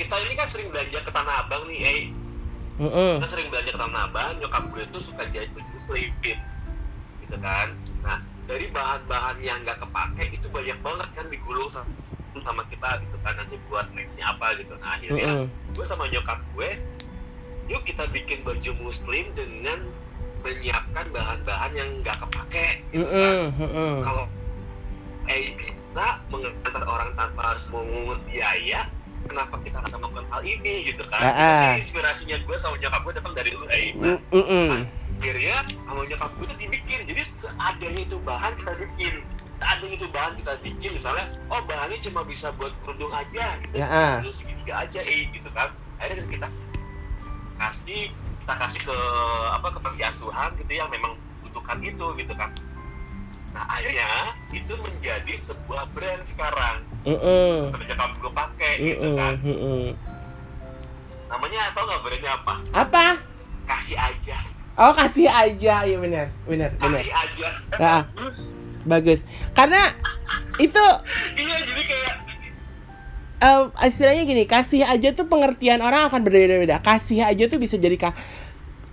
B: kita ini kan sering belanja ke Tanah Abang nih, eh.
A: Mm-mm.
B: Kita sering belanja ke Tanah Abang, nyokap gue itu suka jahit baju selipit, gitu kan. Nah dari bahan-bahan yang nggak kepake itu banyak banget kan digulung sama, sama kita gitu kan nanti buat nextnya apa gitu. Nah akhirnya
A: Mm-mm.
B: gue sama nyokap gue yuk kita bikin baju muslim dengan menyiapkan bahan-bahan yang nggak kepake gitu kan
A: Mm-mm. Mm-mm.
B: kalau eh bisa mengantar orang tanpa harus mengungut biaya kenapa kita nggak melakukan hal ini gitu kan
A: Ah, ah.
B: Jadi inspirasinya gue sama nyokap gue datang dari lu eh nah,
A: Mm-mm.
B: akhirnya sama nyokap gue tuh dibikin jadi seadanya itu bahan kita bikin seadanya itu bahan kita bikin misalnya oh bahannya cuma bisa buat kerudung aja gitu
A: Ya, ah.
B: terus segitiga aja eh gitu kan akhirnya kan kita kasih kita kasih ke apa ke panti asuhan gitu yang memang butuhkan itu gitu kan nah akhirnya itu menjadi sebuah brand sekarang
A: Mm-mm.
B: seperti nyokap gue pakai gitu
A: Mm-mm.
B: kan
A: Mm-mm.
B: namanya tau nggak brandnya apa
A: Apa?
B: kasih aja
A: Oh kasih aja, iya benar, benar, benar.
B: kasih aja
A: Ah. Bagus. Karena itu
B: iya jadi kayak
A: istilahnya gini, kasih aja tuh pengertian orang akan berbeda-beda. Kasih aja tuh bisa jadi ka-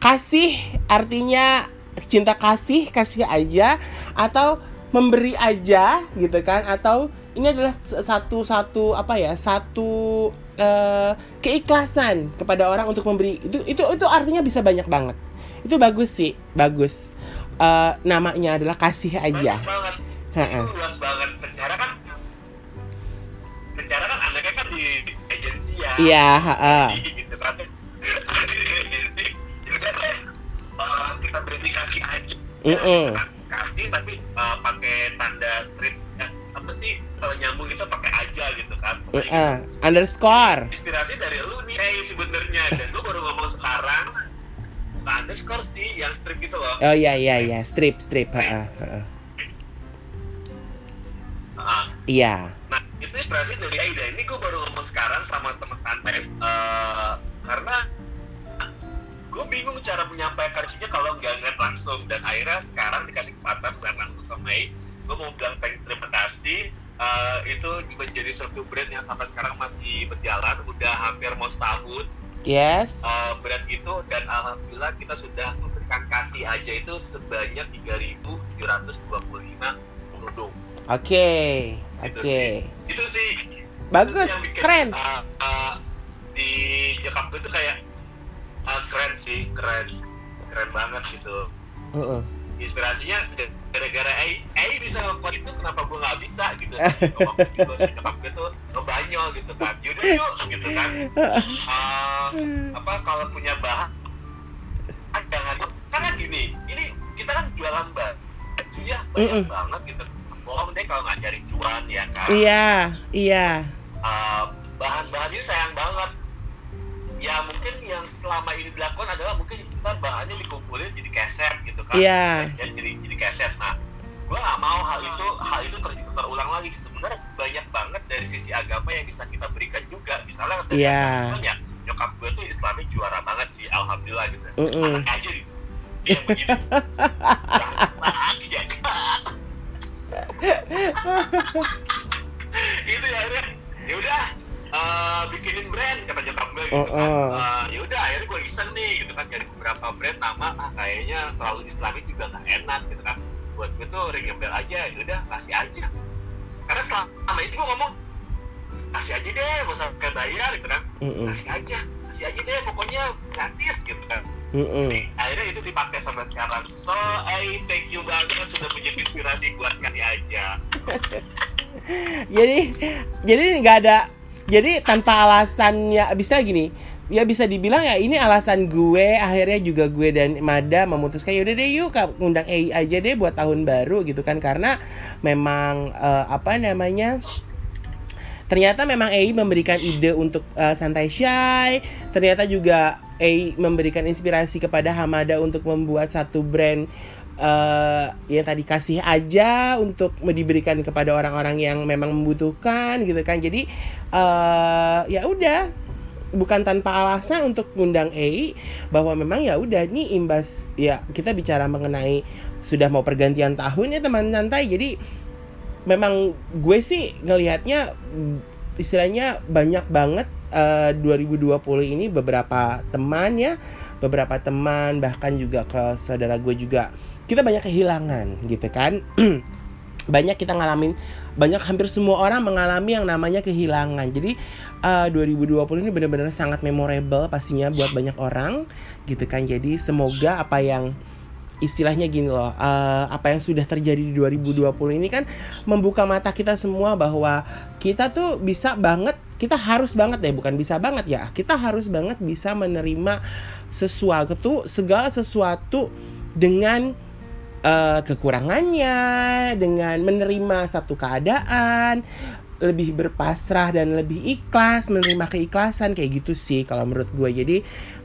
A: kasih artinya cinta kasih, kasih aja atau memberi aja gitu kan atau ini adalah satu satu apa ya satu eh, keikhlasan kepada orang untuk memberi itu itu itu artinya bisa banyak banget itu bagus sih bagus Eh, namanya adalah kasih aja.
B: Banget. Itu luas banget. Secara kan secara kan anaknya kan di agensi ya.
A: Iya
B: gitu kita berhenti kasih aja.
A: Mm-mm.
B: kasih tapi eh, pakai tanda strip eh, apa sih kalau nyambung itu pakai aja gitu kan.
A: Eh, underscore.
B: Inspirasi dari lu nih eh sebenarnya. Dan lu baru ngomong sekarang bukan underscore sih yang strip gitu loh
A: oh iya iya iya strip strip iya
B: Nah, itu inspirasi dari Aida. Ini gue baru ngomong sekarang sama teman santai. eh, karena gue bingung cara menyampaikan isinya kalau nggak ngeliat langsung. Dan akhirnya sekarang dikasih kesempatan bukan langsung sama Ai. Gue mau bilang terima kasih. Eh, itu menjadi suatu brand yang sampai sekarang masih berjalan. Udah hampir mau setahun
A: yes
B: eh, brand itu. Dan Alhamdulillah kita sudah memberikan kasih aja itu sebanyak 3.725 kerudung.
A: oke
B: Gitu
A: oke.
B: Itu sih
A: bagus
B: yang bikin,
A: keren
B: uh, uh, di gue tuh kayak uh, keren sih keren keren banget gitu
A: Mm-mm.
B: Inspirasinya gara-gara Ai Ai bisa ngelakuin itu kenapa gue nggak bisa gitu. Nyokap gue tuh ngebanyol gitu kan. Yaudah yuk gitu kan. Uh, apa kalau punya bahan ah, jangan karena gini ini kita kan jualan baju ya banyak
A: Mm-mm.
B: banget gitu. Bohong deh kalau nggak cari cuan ya kan.
A: Iya iya.
B: Uh, bahan-bahan ini sayang banget. Ya mungkin yang selama ini dilakukan adalah mungkin kita bahannya dikumpulin jadi keset gitu kan
A: Iya.
B: Ya, jadi jadi keset nah gue nggak mau hal itu hal itu ter- terulang lagi sebenarnya banyak banget dari sisi agama yang bisa kita berikan juga misalnya dari
A: Iya.
B: agamanya, nyokap gue tuh Islamnya juara banget sih alhamdulillah gitu
A: Mm-mm.
B: anak aja gitu dia begini Jangan, jangan. itu ya ya udah eh, bikinin brand kata nyokap gue gitu
A: Oh,
B: kan.
A: oh.
B: Eh, ya udah akhirnya gue iseng nih gitu kan dari beberapa brand nama ah, kayaknya terlalu islami juga nggak enak gitu kan. Buat gue tuh ring bell aja ya udah kasih aja. Karena selama itu gue ngomong kasih aja deh gak usah pakai bayar gitu kan.
A: Mm-mm.
B: kasih aja kasih aja deh pokoknya gratis gitu kan.
A: Mm-mm.
B: Nih, akhirnya itu dipakai sampai sekarang. So I thank you banget sudah menjadi inspirasi buat kasih aja.
A: Jadi jadi nggak ada jadi tanpa alasannya bisa gini ya bisa dibilang ya ini alasan gue akhirnya juga gue dan Mada memutuskan yaudah deh yuk ngundang AI aja deh buat tahun baru gitu kan. Karena memang eh, apa namanya ternyata memang EI memberikan ide untuk uh, santai shy. Ternyata juga EI memberikan inspirasi kepada Hamada untuk membuat satu brand uh, yang tadi kasih aja untuk diberikan kepada orang-orang yang memang membutuhkan gitu kan. Jadi uh, ya udah. Bukan tanpa alasan untuk ngundang EI bahwa memang ya udah nih imbas ya kita bicara mengenai sudah mau pergantian tahun ya teman santai. Jadi memang gue sih ngelihatnya istilahnya banyak banget eh, uh, 2020 ini beberapa teman ya beberapa teman bahkan juga ke saudara gue juga. Kita banyak kehilangan gitu kan? Banyak kita ngalamin banyak hampir semua orang mengalami yang namanya kehilangan. Jadi uh, 2020 ini benar-benar sangat memorable pastinya buat banyak orang gitu kan? Jadi semoga apa yang istilahnya gini loh uh, apa yang sudah terjadi di 2020 ini kan membuka mata kita semua bahwa kita tuh bisa banget kita harus banget deh bukan bisa banget ya. Kita harus banget bisa menerima sesuatu segala sesuatu dengan uh, kekurangannya dengan menerima satu keadaan lebih berpasrah dan lebih ikhlas menerima keikhlasan kayak gitu sih kalau menurut gue. Jadi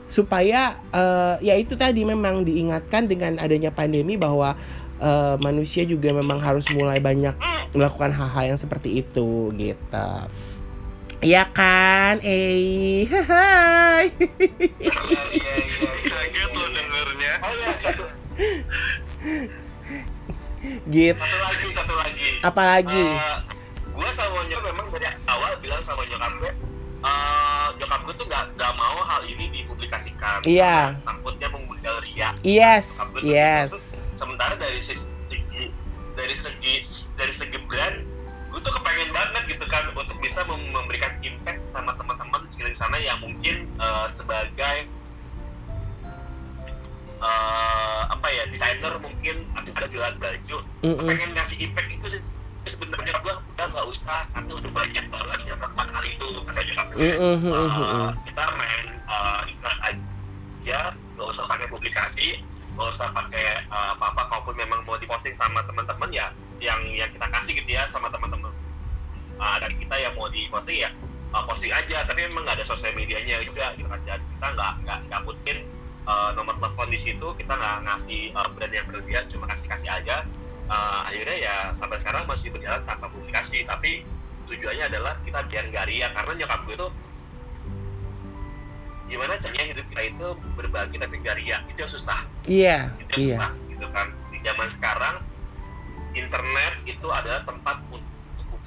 A: supaya uh, ya itu tadi memang diingatkan dengan adanya pandemi bahwa uh, manusia juga memang harus mulai banyak melakukan hal-hal yang seperti itu gitu Ya kan, eh, hai.
C: Iya iya iya, kaget lo dengernya. Oh iya, satu.
A: Gitu.
B: Satu lagi, satu lagi.
A: Apa lagi?
B: Uh, gue sama nyokap memang dari awal bilang sama nyokap gue uh, nyokap gue tuh gak, gak mau hal ini dipublikasikan
A: iya
B: takutnya mengundang ria
A: yes yes
B: sementara dari segi dari segi dari segi brand gue tuh kepengen banget gitu kan untuk bisa memberikan impact sama teman-teman di sana yang mungkin uh, sebagai uh, apa ya desainer mungkin ada jualan baju. Mm -mm. pengen ngasih impact itu sih. Sebenarnya gue udah nggak usah karena udah banyak banget yang tempat kali itu kata nyokap gue uh, kita main uh, iklan aja nggak usah pakai publikasi nggak usah pakai uh, apa-apa kalaupun memang mau diposting sama teman-teman ya yang yang kita kasih gitu ya sama teman-teman uh, dari kita yang mau diposting ya uh, posting aja. Tapi memang nggak ada sosial medianya juga gitu kan. Jadi kita nggak nggak nggak putin uh, nomor telepon di situ. Kita nggak ngasih uh, brand yang berlebihan cuma kasih kasih aja. Uh, akhirnya ya sampai sekarang masih berjalan tanpa publikasi. Tapi tujuannya adalah kita biar gak ria karena nyokap gue tuh gimana caranya hidup kita itu berbagi tapi gak ria itu yang susah.
A: Iya
B: yeah, iya. susah, gitu kan. Di zaman sekarang internet itu adalah tempat untuk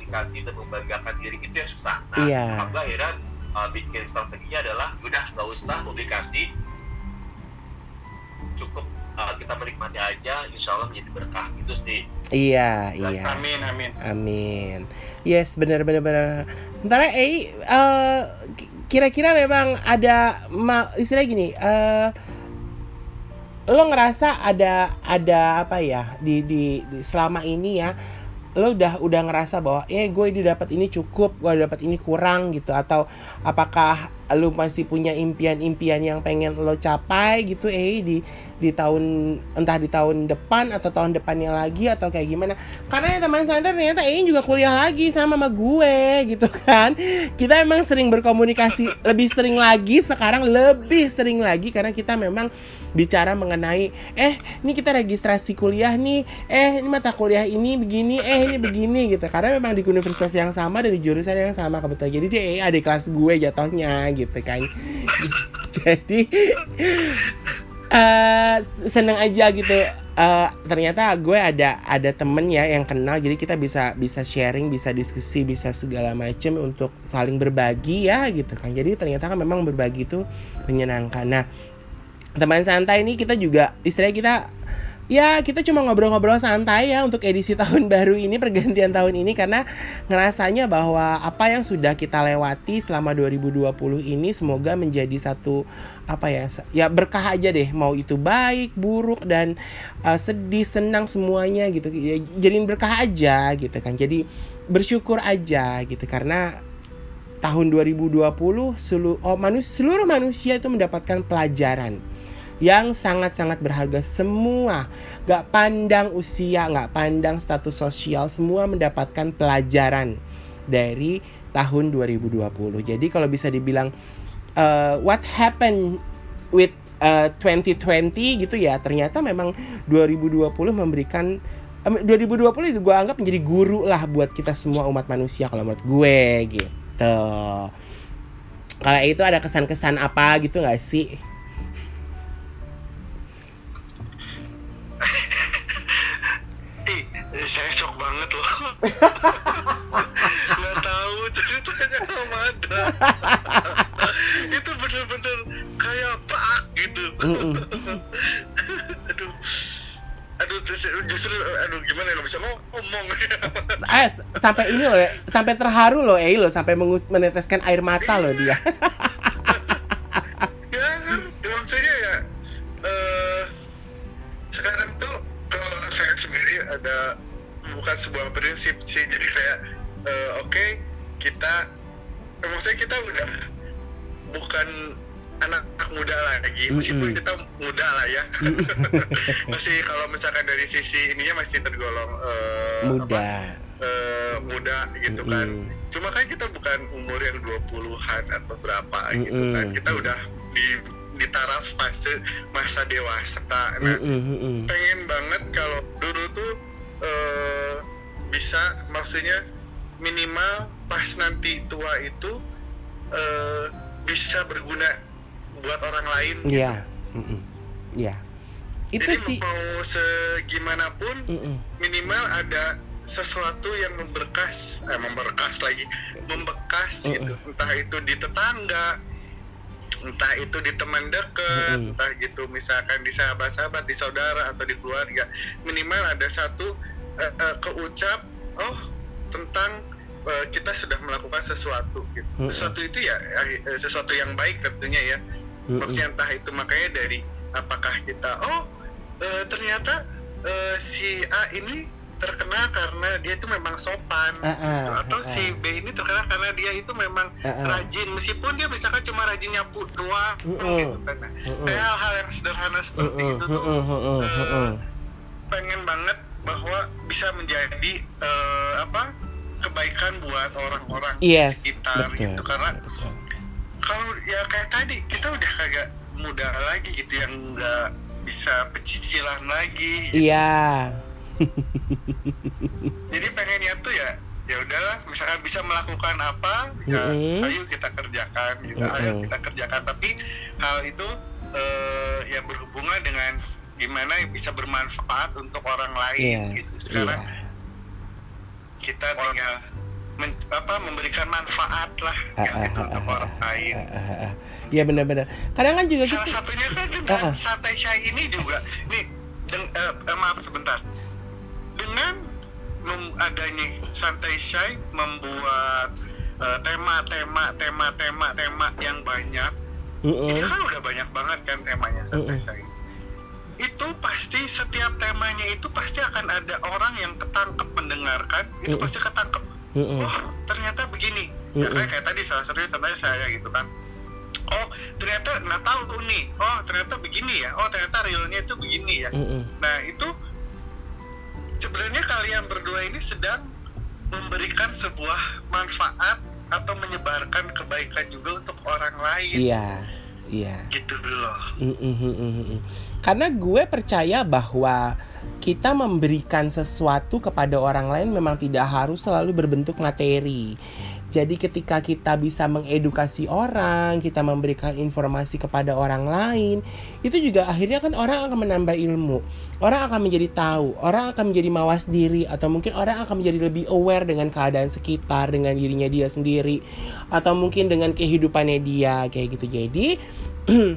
B: publikasi dan membanggakan diri itu yang susah. Nah yeah. akhirnya uh, bikin strateginya adalah udah gak usah publikasi. Cukup uh, kita menikmati aja insya Allah menjadi berkah. Itu sih.
A: Iya iya.
C: Amin amin.
A: Amin. Yes benar benar benar. Ntar eh uh, kira-kira memang ada ma istilah gini uh, lo ngerasa ada ada apa ya di, di, di selama ini ya lo udah udah ngerasa bahwa eh gue ini dapat ini cukup gue dapat ini kurang gitu. Atau apakah lo masih punya impian-impian yang pengen lo capai gitu eh di di tahun entah di tahun depan atau tahun depannya lagi atau kayak gimana. Karena ya teman saya ternyata eh juga kuliah lagi sama sama gue gitu kan. Kita emang sering berkomunikasi lebih sering lagi sekarang lebih sering lagi karena kita memang bicara mengenai eh ini kita registrasi kuliah nih eh ini mata kuliah ini begini eh ini begini gitu. Karena memang di universitas yang sama dan di jurusan yang sama kebetulan. Jadi dia eh, adik kelas gue jatuhnya gitu kan. Jadi uh, seneng aja gitu. Uh, ternyata gue ada ada temen ya yang kenal jadi kita bisa bisa sharing bisa diskusi bisa segala macam untuk saling berbagi ya gitu kan. Jadi ternyata kan memang berbagi itu menyenangkan. Nah teman santai ini kita juga istilahnya kita ya kita cuma ngobrol-ngobrol santai ya untuk edisi tahun baru ini pergantian tahun ini karena ngerasanya bahwa apa yang sudah kita lewati selama 2020 ini semoga menjadi satu apa ya ya berkah aja deh. Mau itu baik buruk dan uh, sedih senang semuanya gitu. Ya, jadiin berkah aja gitu kan. Jadi bersyukur aja gitu karena tahun 2020 seluruh oh, manus, seluruh manusia itu mendapatkan pelajaran yang sangat-sangat berharga semua gak pandang usia gak pandang status sosial semua mendapatkan pelajaran dari tahun 2020. Jadi kalau bisa dibilang uh, what happened with uh, 2020 gitu ya, ternyata memang 2020 memberikan um, 2020 itu gue anggap menjadi guru lah buat kita semua umat manusia kalau menurut gue gitu. Kalau itu ada kesan-kesan apa gitu nggak sih?
C: Ih, saya shock banget loh. Nggak tahu ceritanya sama ada. itu bener-bener kayak pak gitu. Aduh, aduh justru aduh gimana ya bisa ngomong.
A: Eh, sampai ini loh, ya, sampai terharu loh, eh loh, sampai meneteskan air mata loh dia.
C: Kita udah bukan anak, anak muda lagi meskipun
A: Mm-mm.
C: kita muda lah ya masih kalau misalkan dari sisi ininya masih tergolong eh, apa,
A: Muda.
C: eh, muda gitu kan
A: Mm-mm.
C: cuma kan kita bukan umur yang 20-an atau berapa gitu kan kita udah di di taraf fase masa dewasa nah
A: Mm-mm, mm-mm.
C: pengen banget kalau dulu tuh eh, bisa maksudnya minimal pas nanti tua itu eh, bisa berguna buat orang lain
A: Iya. Mm-mm. Iya. Itu
C: jadi
A: sih.
C: mau segimanapun
A: Mm-mm.
C: minimal ada sesuatu yang memberkas eh memberkas lagi membekas
A: Mm-mm.
C: gitu entah itu di tetangga entah itu di teman dekat
A: Mm-mm.
C: entah gitu misalkan di sahabat-sahabat di saudara atau di keluarga minimal ada satu eh, eh, keucap oh tentang eh, kita sudah melakukan sesuatu gitu
A: Mm-mm.
C: sesuatu itu ya eh, eh, sesuatu yang baik tentunya ya
A: Mm-mm.
C: maksudnya entah itu makanya dari apakah kita oh eh, ternyata eh, si A ini terkenal karena dia itu memang sopan
A: Ah, ah,
C: gitu. atau
A: ah,
C: si
A: ah.
C: B ini terkenal karena dia itu memang
A: Ah, ah.
C: rajin meskipun dia misalkan cuma rajin nyapu doang
A: Mm-mm.
C: gitu kan Nah,
A: Mm-mm.
C: kayak hal-hal yang sederhana seperti
A: Mm-mm,
C: itu tuh
A: mm-mm, mm-mm,
C: eh,
A: mm-mm.
C: pengen banget bahwa bisa menjadi eh, apa kebaikan buat orang-orang
A: Yes,
C: sekitar
A: betul.
C: gitu karena
A: betul.
C: kalau ya kayak tadi kita udah kagak muda lagi gitu yang nggak bisa pecicilan lagi
A: Iya.
C: jadi pengennya tuh ya ya udahlah misalkan bisa melakukan apa ya
A: Mm-mm.
C: ayo kita kerjakan gitu ayo
A: Mm-mm.
C: kita kerjakan tapi hal itu eh, ya berhubungan dengan gimana yang bisa bermanfaat untuk orang lain
A: Yes.
C: gitu sekarang kita tinggal men- apa memberikan manfaat lah
A: Ah, ah, ah,
C: untuk
A: ah,
C: orang
A: ah,
C: lain
A: ah, ah, ah. Iya benar-benar. Kadang kan juga
C: salah
A: gitu.
C: satunya kan dengan
A: Ah, ah.
C: santai shy ini juga nih eh, maaf sebentar dengan mem- adanya santai shy membuat eh, tema-tema tema-tema tema yang banyak ini
A: Mm-mm.
C: kan udah banyak banget kan temanya santai
A: Mm-mm.
C: Itu pasti setiap temanya itu pasti akan ada orang yang ketangkep mendengarkan itu
A: Mm-mm.
C: pasti ketangkep
A: Mm-mm.
C: oh ternyata begini ya,
A: Mm-mm.
C: kayak, kayak tadi salah satunya contohnya saya gitu kan oh ternyata nggak tahu tuh nih oh ternyata begini ya oh ternyata realnya itu begini ya
A: Mm-mm.
C: nah itu sebenarnya kalian berdua ini sedang memberikan sebuah manfaat atau menyebarkan kebaikan juga untuk orang lain
A: Iya. Iya.
C: gitu loh
A: Mm-mm-mm-mm. Karena gue percaya bahwa kita memberikan sesuatu kepada orang lain memang tidak harus selalu berbentuk materi. Jadi ketika kita bisa mengedukasi orang, kita memberikan informasi kepada orang lain, itu juga akhirnya kan orang akan menambah ilmu. Orang akan menjadi tahu, orang akan menjadi mawas diri atau mungkin orang akan menjadi lebih aware dengan keadaan sekitar, dengan dirinya dia sendiri atau mungkin dengan kehidupannya dia kayak gitu. Jadi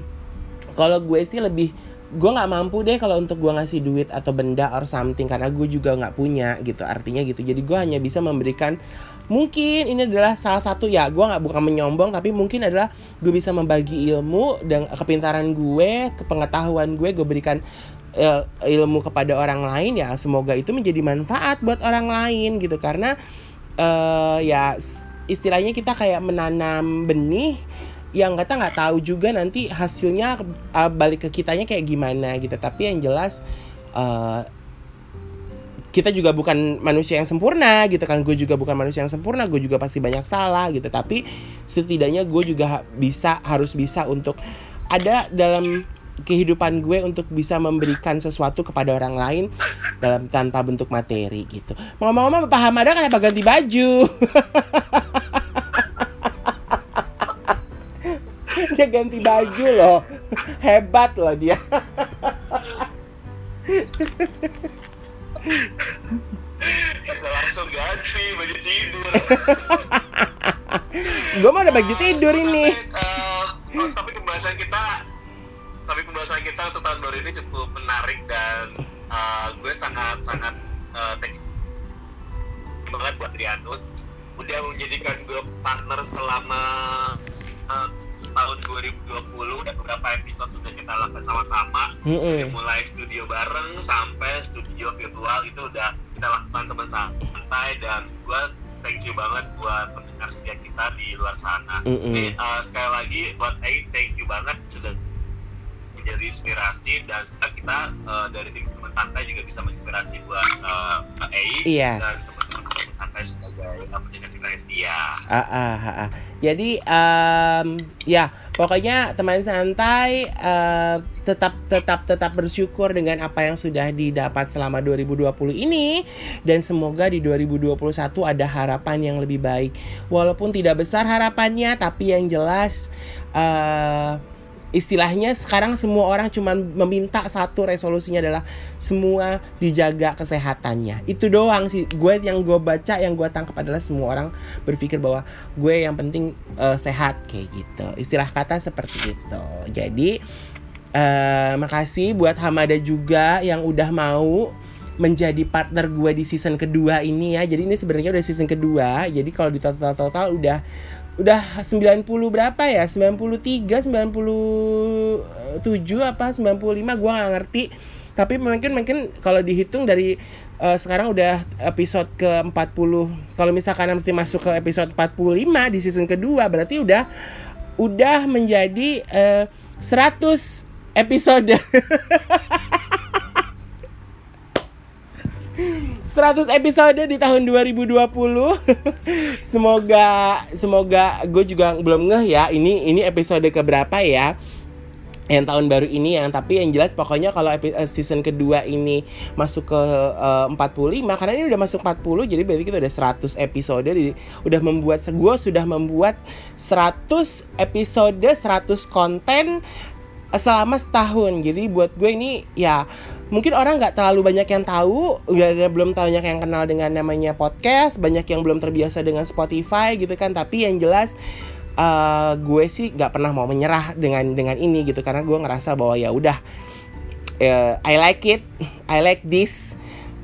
A: kalau gue sih lebih gue nggak mampu deh kalau untuk gue ngasih duit atau benda or something karena gue juga nggak punya gitu. Artinya gitu. Jadi gue hanya bisa memberikan mungkin ini adalah salah satu ya gue nggak bukan menyombong tapi mungkin adalah gue bisa membagi ilmu dan kepintaran gue kepengetahuan gue gue berikan eh, ilmu kepada orang lain ya semoga itu menjadi manfaat buat orang lain gitu. Karena eh ya istilahnya kita kayak menanam benih yang kita nggak tahu juga nanti hasilnya uh, balik ke kitanya kayak gimana gitu. Tapi yang jelas uh, kita juga bukan manusia yang sempurna gitu kan. Gue juga bukan manusia yang sempurna gue juga pasti banyak salah gitu. Tapi setidaknya gue juga bisa harus bisa untuk ada dalam kehidupan gue untuk bisa memberikan sesuatu kepada orang lain dalam tanpa bentuk materi gitu. Ngomong-ngomong Bapak Hamada kenapa ganti baju dia ganti baju loh. Hebat loh dia.
B: Langsung ganti baju tidur.
A: gue mau ada baju tidur ini.
B: Eh, oh, tapi pembahasan kita, tapi pembahasan kita untuk tahun baru ini cukup menarik dan eh, gue sangat sangat thank you banget buat Rianus udah menjadikan gue partner selama eh, tahun 2020 dan beberapa episode sudah kita lakukan sama-sama
A: Mm-mm.
B: Dari mulai studio bareng sampai studio virtual itu udah kita lakukan teman santai dan gue thank you banget buat pendengar setia kita di luar sana.
A: Mm-mm.
B: Jadi uh, sekali lagi buat Ei thank you banget sudah menjadi inspirasi dan sekarang kita uh, dari tim teman santai juga bisa menginspirasi buat uh, Ei
A: Yes.
B: dan teman-teman teman santai uh.
A: Ah, ah, ah, ah. Jadi em, ya pokoknya teman santai eh, tetap tetap tetap bersyukur dengan apa yang sudah didapat selama 2020 ini dan semoga di 2021 ada harapan yang lebih baik. Walaupun tidak besar harapannya tapi yang jelas eh istilahnya sekarang semua orang cuma meminta satu resolusinya adalah semua dijaga kesehatannya. Itu doang sih. Gue yang gue baca yang gue tangkap adalah semua orang berpikir bahwa gue yang penting eh, sehat kayak gitu. Istilah kata seperti itu. Jadi eh makasih buat Hamada juga yang udah mau menjadi partner gue di season kedua ini ya. Jadi ini sebenarnya udah season kedua. Jadi kalau di total total udah udah 90 berapa ya? 93 97 apa 95 gua nggak ngerti. Tapi mungkin mungkin kalau dihitung dari eh, sekarang udah episode ke 40 kalau misalkan nanti masuk ke episode 45 di season kedua berarti udah udah menjadi eh, 100 episode 100 episode di tahun 2020 semoga semoga gue juga belum ngeh ya. Ini ini episode keberapa ya? Yang tahun baru ini yang tapi yang jelas pokoknya kalau eh, season kedua ini masuk ke eh, 45 karena ini udah masuk 40 jadi berarti kita udah 100 episode. Di- udah membuat gue sudah membuat 100 episode 100 konten eh, selama setahun. Jadi buat gue ini ya mungkin orang nggak terlalu banyak yang tahu nggak ada belum banyak yang kenal dengan namanya podcast banyak yang belum terbiasa dengan Spotify gitu kan. Tapi yang jelas eh, gue sih nggak pernah mau menyerah dengan dengan ini gitu. Karena gue ngerasa bahwa ya udah eh, I like it I like this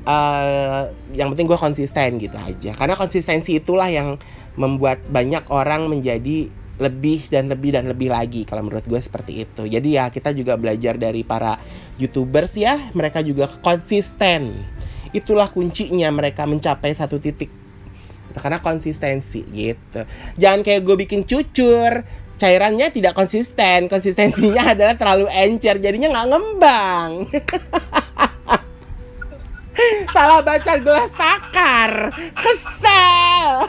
A: Eh, yang penting gue konsisten gitu aja. Karena konsistensi itulah yang membuat banyak orang menjadi lebih dan lebih dan lebih lagi kalau menurut gue seperti itu. Jadi ya kita juga belajar dari para youtubers ya mereka juga konsisten. Itulah kuncinya mereka mencapai satu titik. Karena konsistensi gitu. Jangan kayak gue bikin cucur cairannya tidak konsisten. Konsistensinya adalah terlalu encer jadinya nggak ngembang. Salah baca gelas takar. Kesel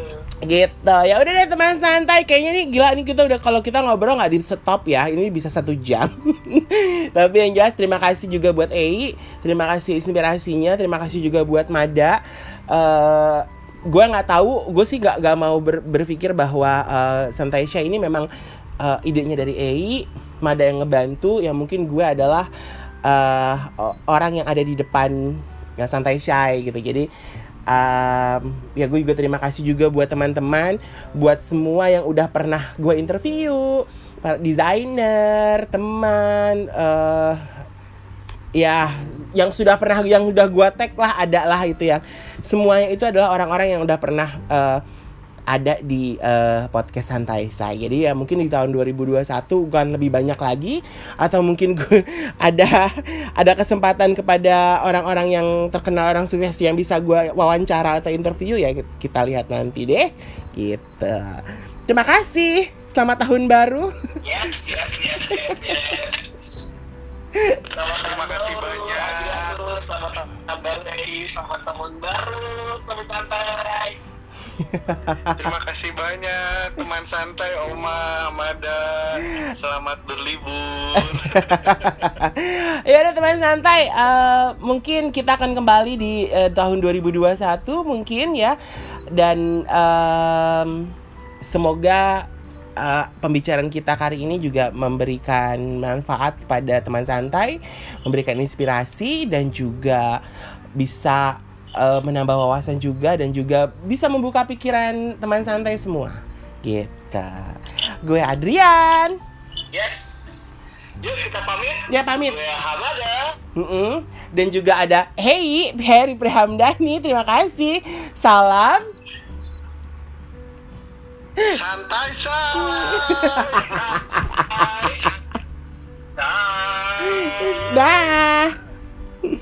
A: gitu. Ya udah deh teman santai. Kayaknya nih gila nih kita udah kalau kita ngobrol nggak di stop ya. Ini bisa satu jam. Tapi yang jelas terima kasih juga buat Ei. Terima kasih inspirasinya. Terima kasih juga buat Mada. Eh gue nggak tahu gue sih nggak nggak mau ber- berpikir bahwa eh, Santai Shy ini memang eh, idenya dari Ei. Mada yang ngebantu yang mungkin gue adalah eh, o- orang yang ada di depan yang Santai Shy gitu. Jadi um, ya gue juga terima kasih juga buat teman-teman buat semua yang udah pernah gue interview. Para desainer teman eh ya yang sudah pernah yang udah gue tag lah ada lah itu yang semuanya itu adalah orang-orang yang udah pernah eh, ada di eh, podcast santai saya jadi ya mungkin di tahun 2021 bukan lebih banyak lagi atau mungkin gue ada ada kesempatan kepada orang-orang yang terkenal orang sukses yang bisa gue wawancara atau interview ya kita lihat nanti deh gitu. Terima kasih. Selamat tahun baru.
B: Yes, yes, yes, yes, yes.
C: Terima kasih banyak.
B: Selamat tahun baru. Selamat tahun baru, selamat santai.
C: Terima kasih banyak teman santai Oma Amada. Selamat berlibur.
A: ya udah teman santai, eh, mungkin kita akan kembali di eh, tahun 2021 mungkin ya. Dan em, semoga eh, pembicaraan kita kali ini juga memberikan manfaat kepada teman santai, memberikan inspirasi dan juga bisa eh, menambah wawasan juga dan juga bisa membuka pikiran teman santai semua. Gitu. Gue Adrian.
B: Yes. Yuk kita pamit.
A: Ya pamit.
B: Gue Hamada.
A: Mm-mm. Dan juga ada Hey, Heri Prihamdani. Terima kasih. Salam.
C: Santai say.
A: Bye.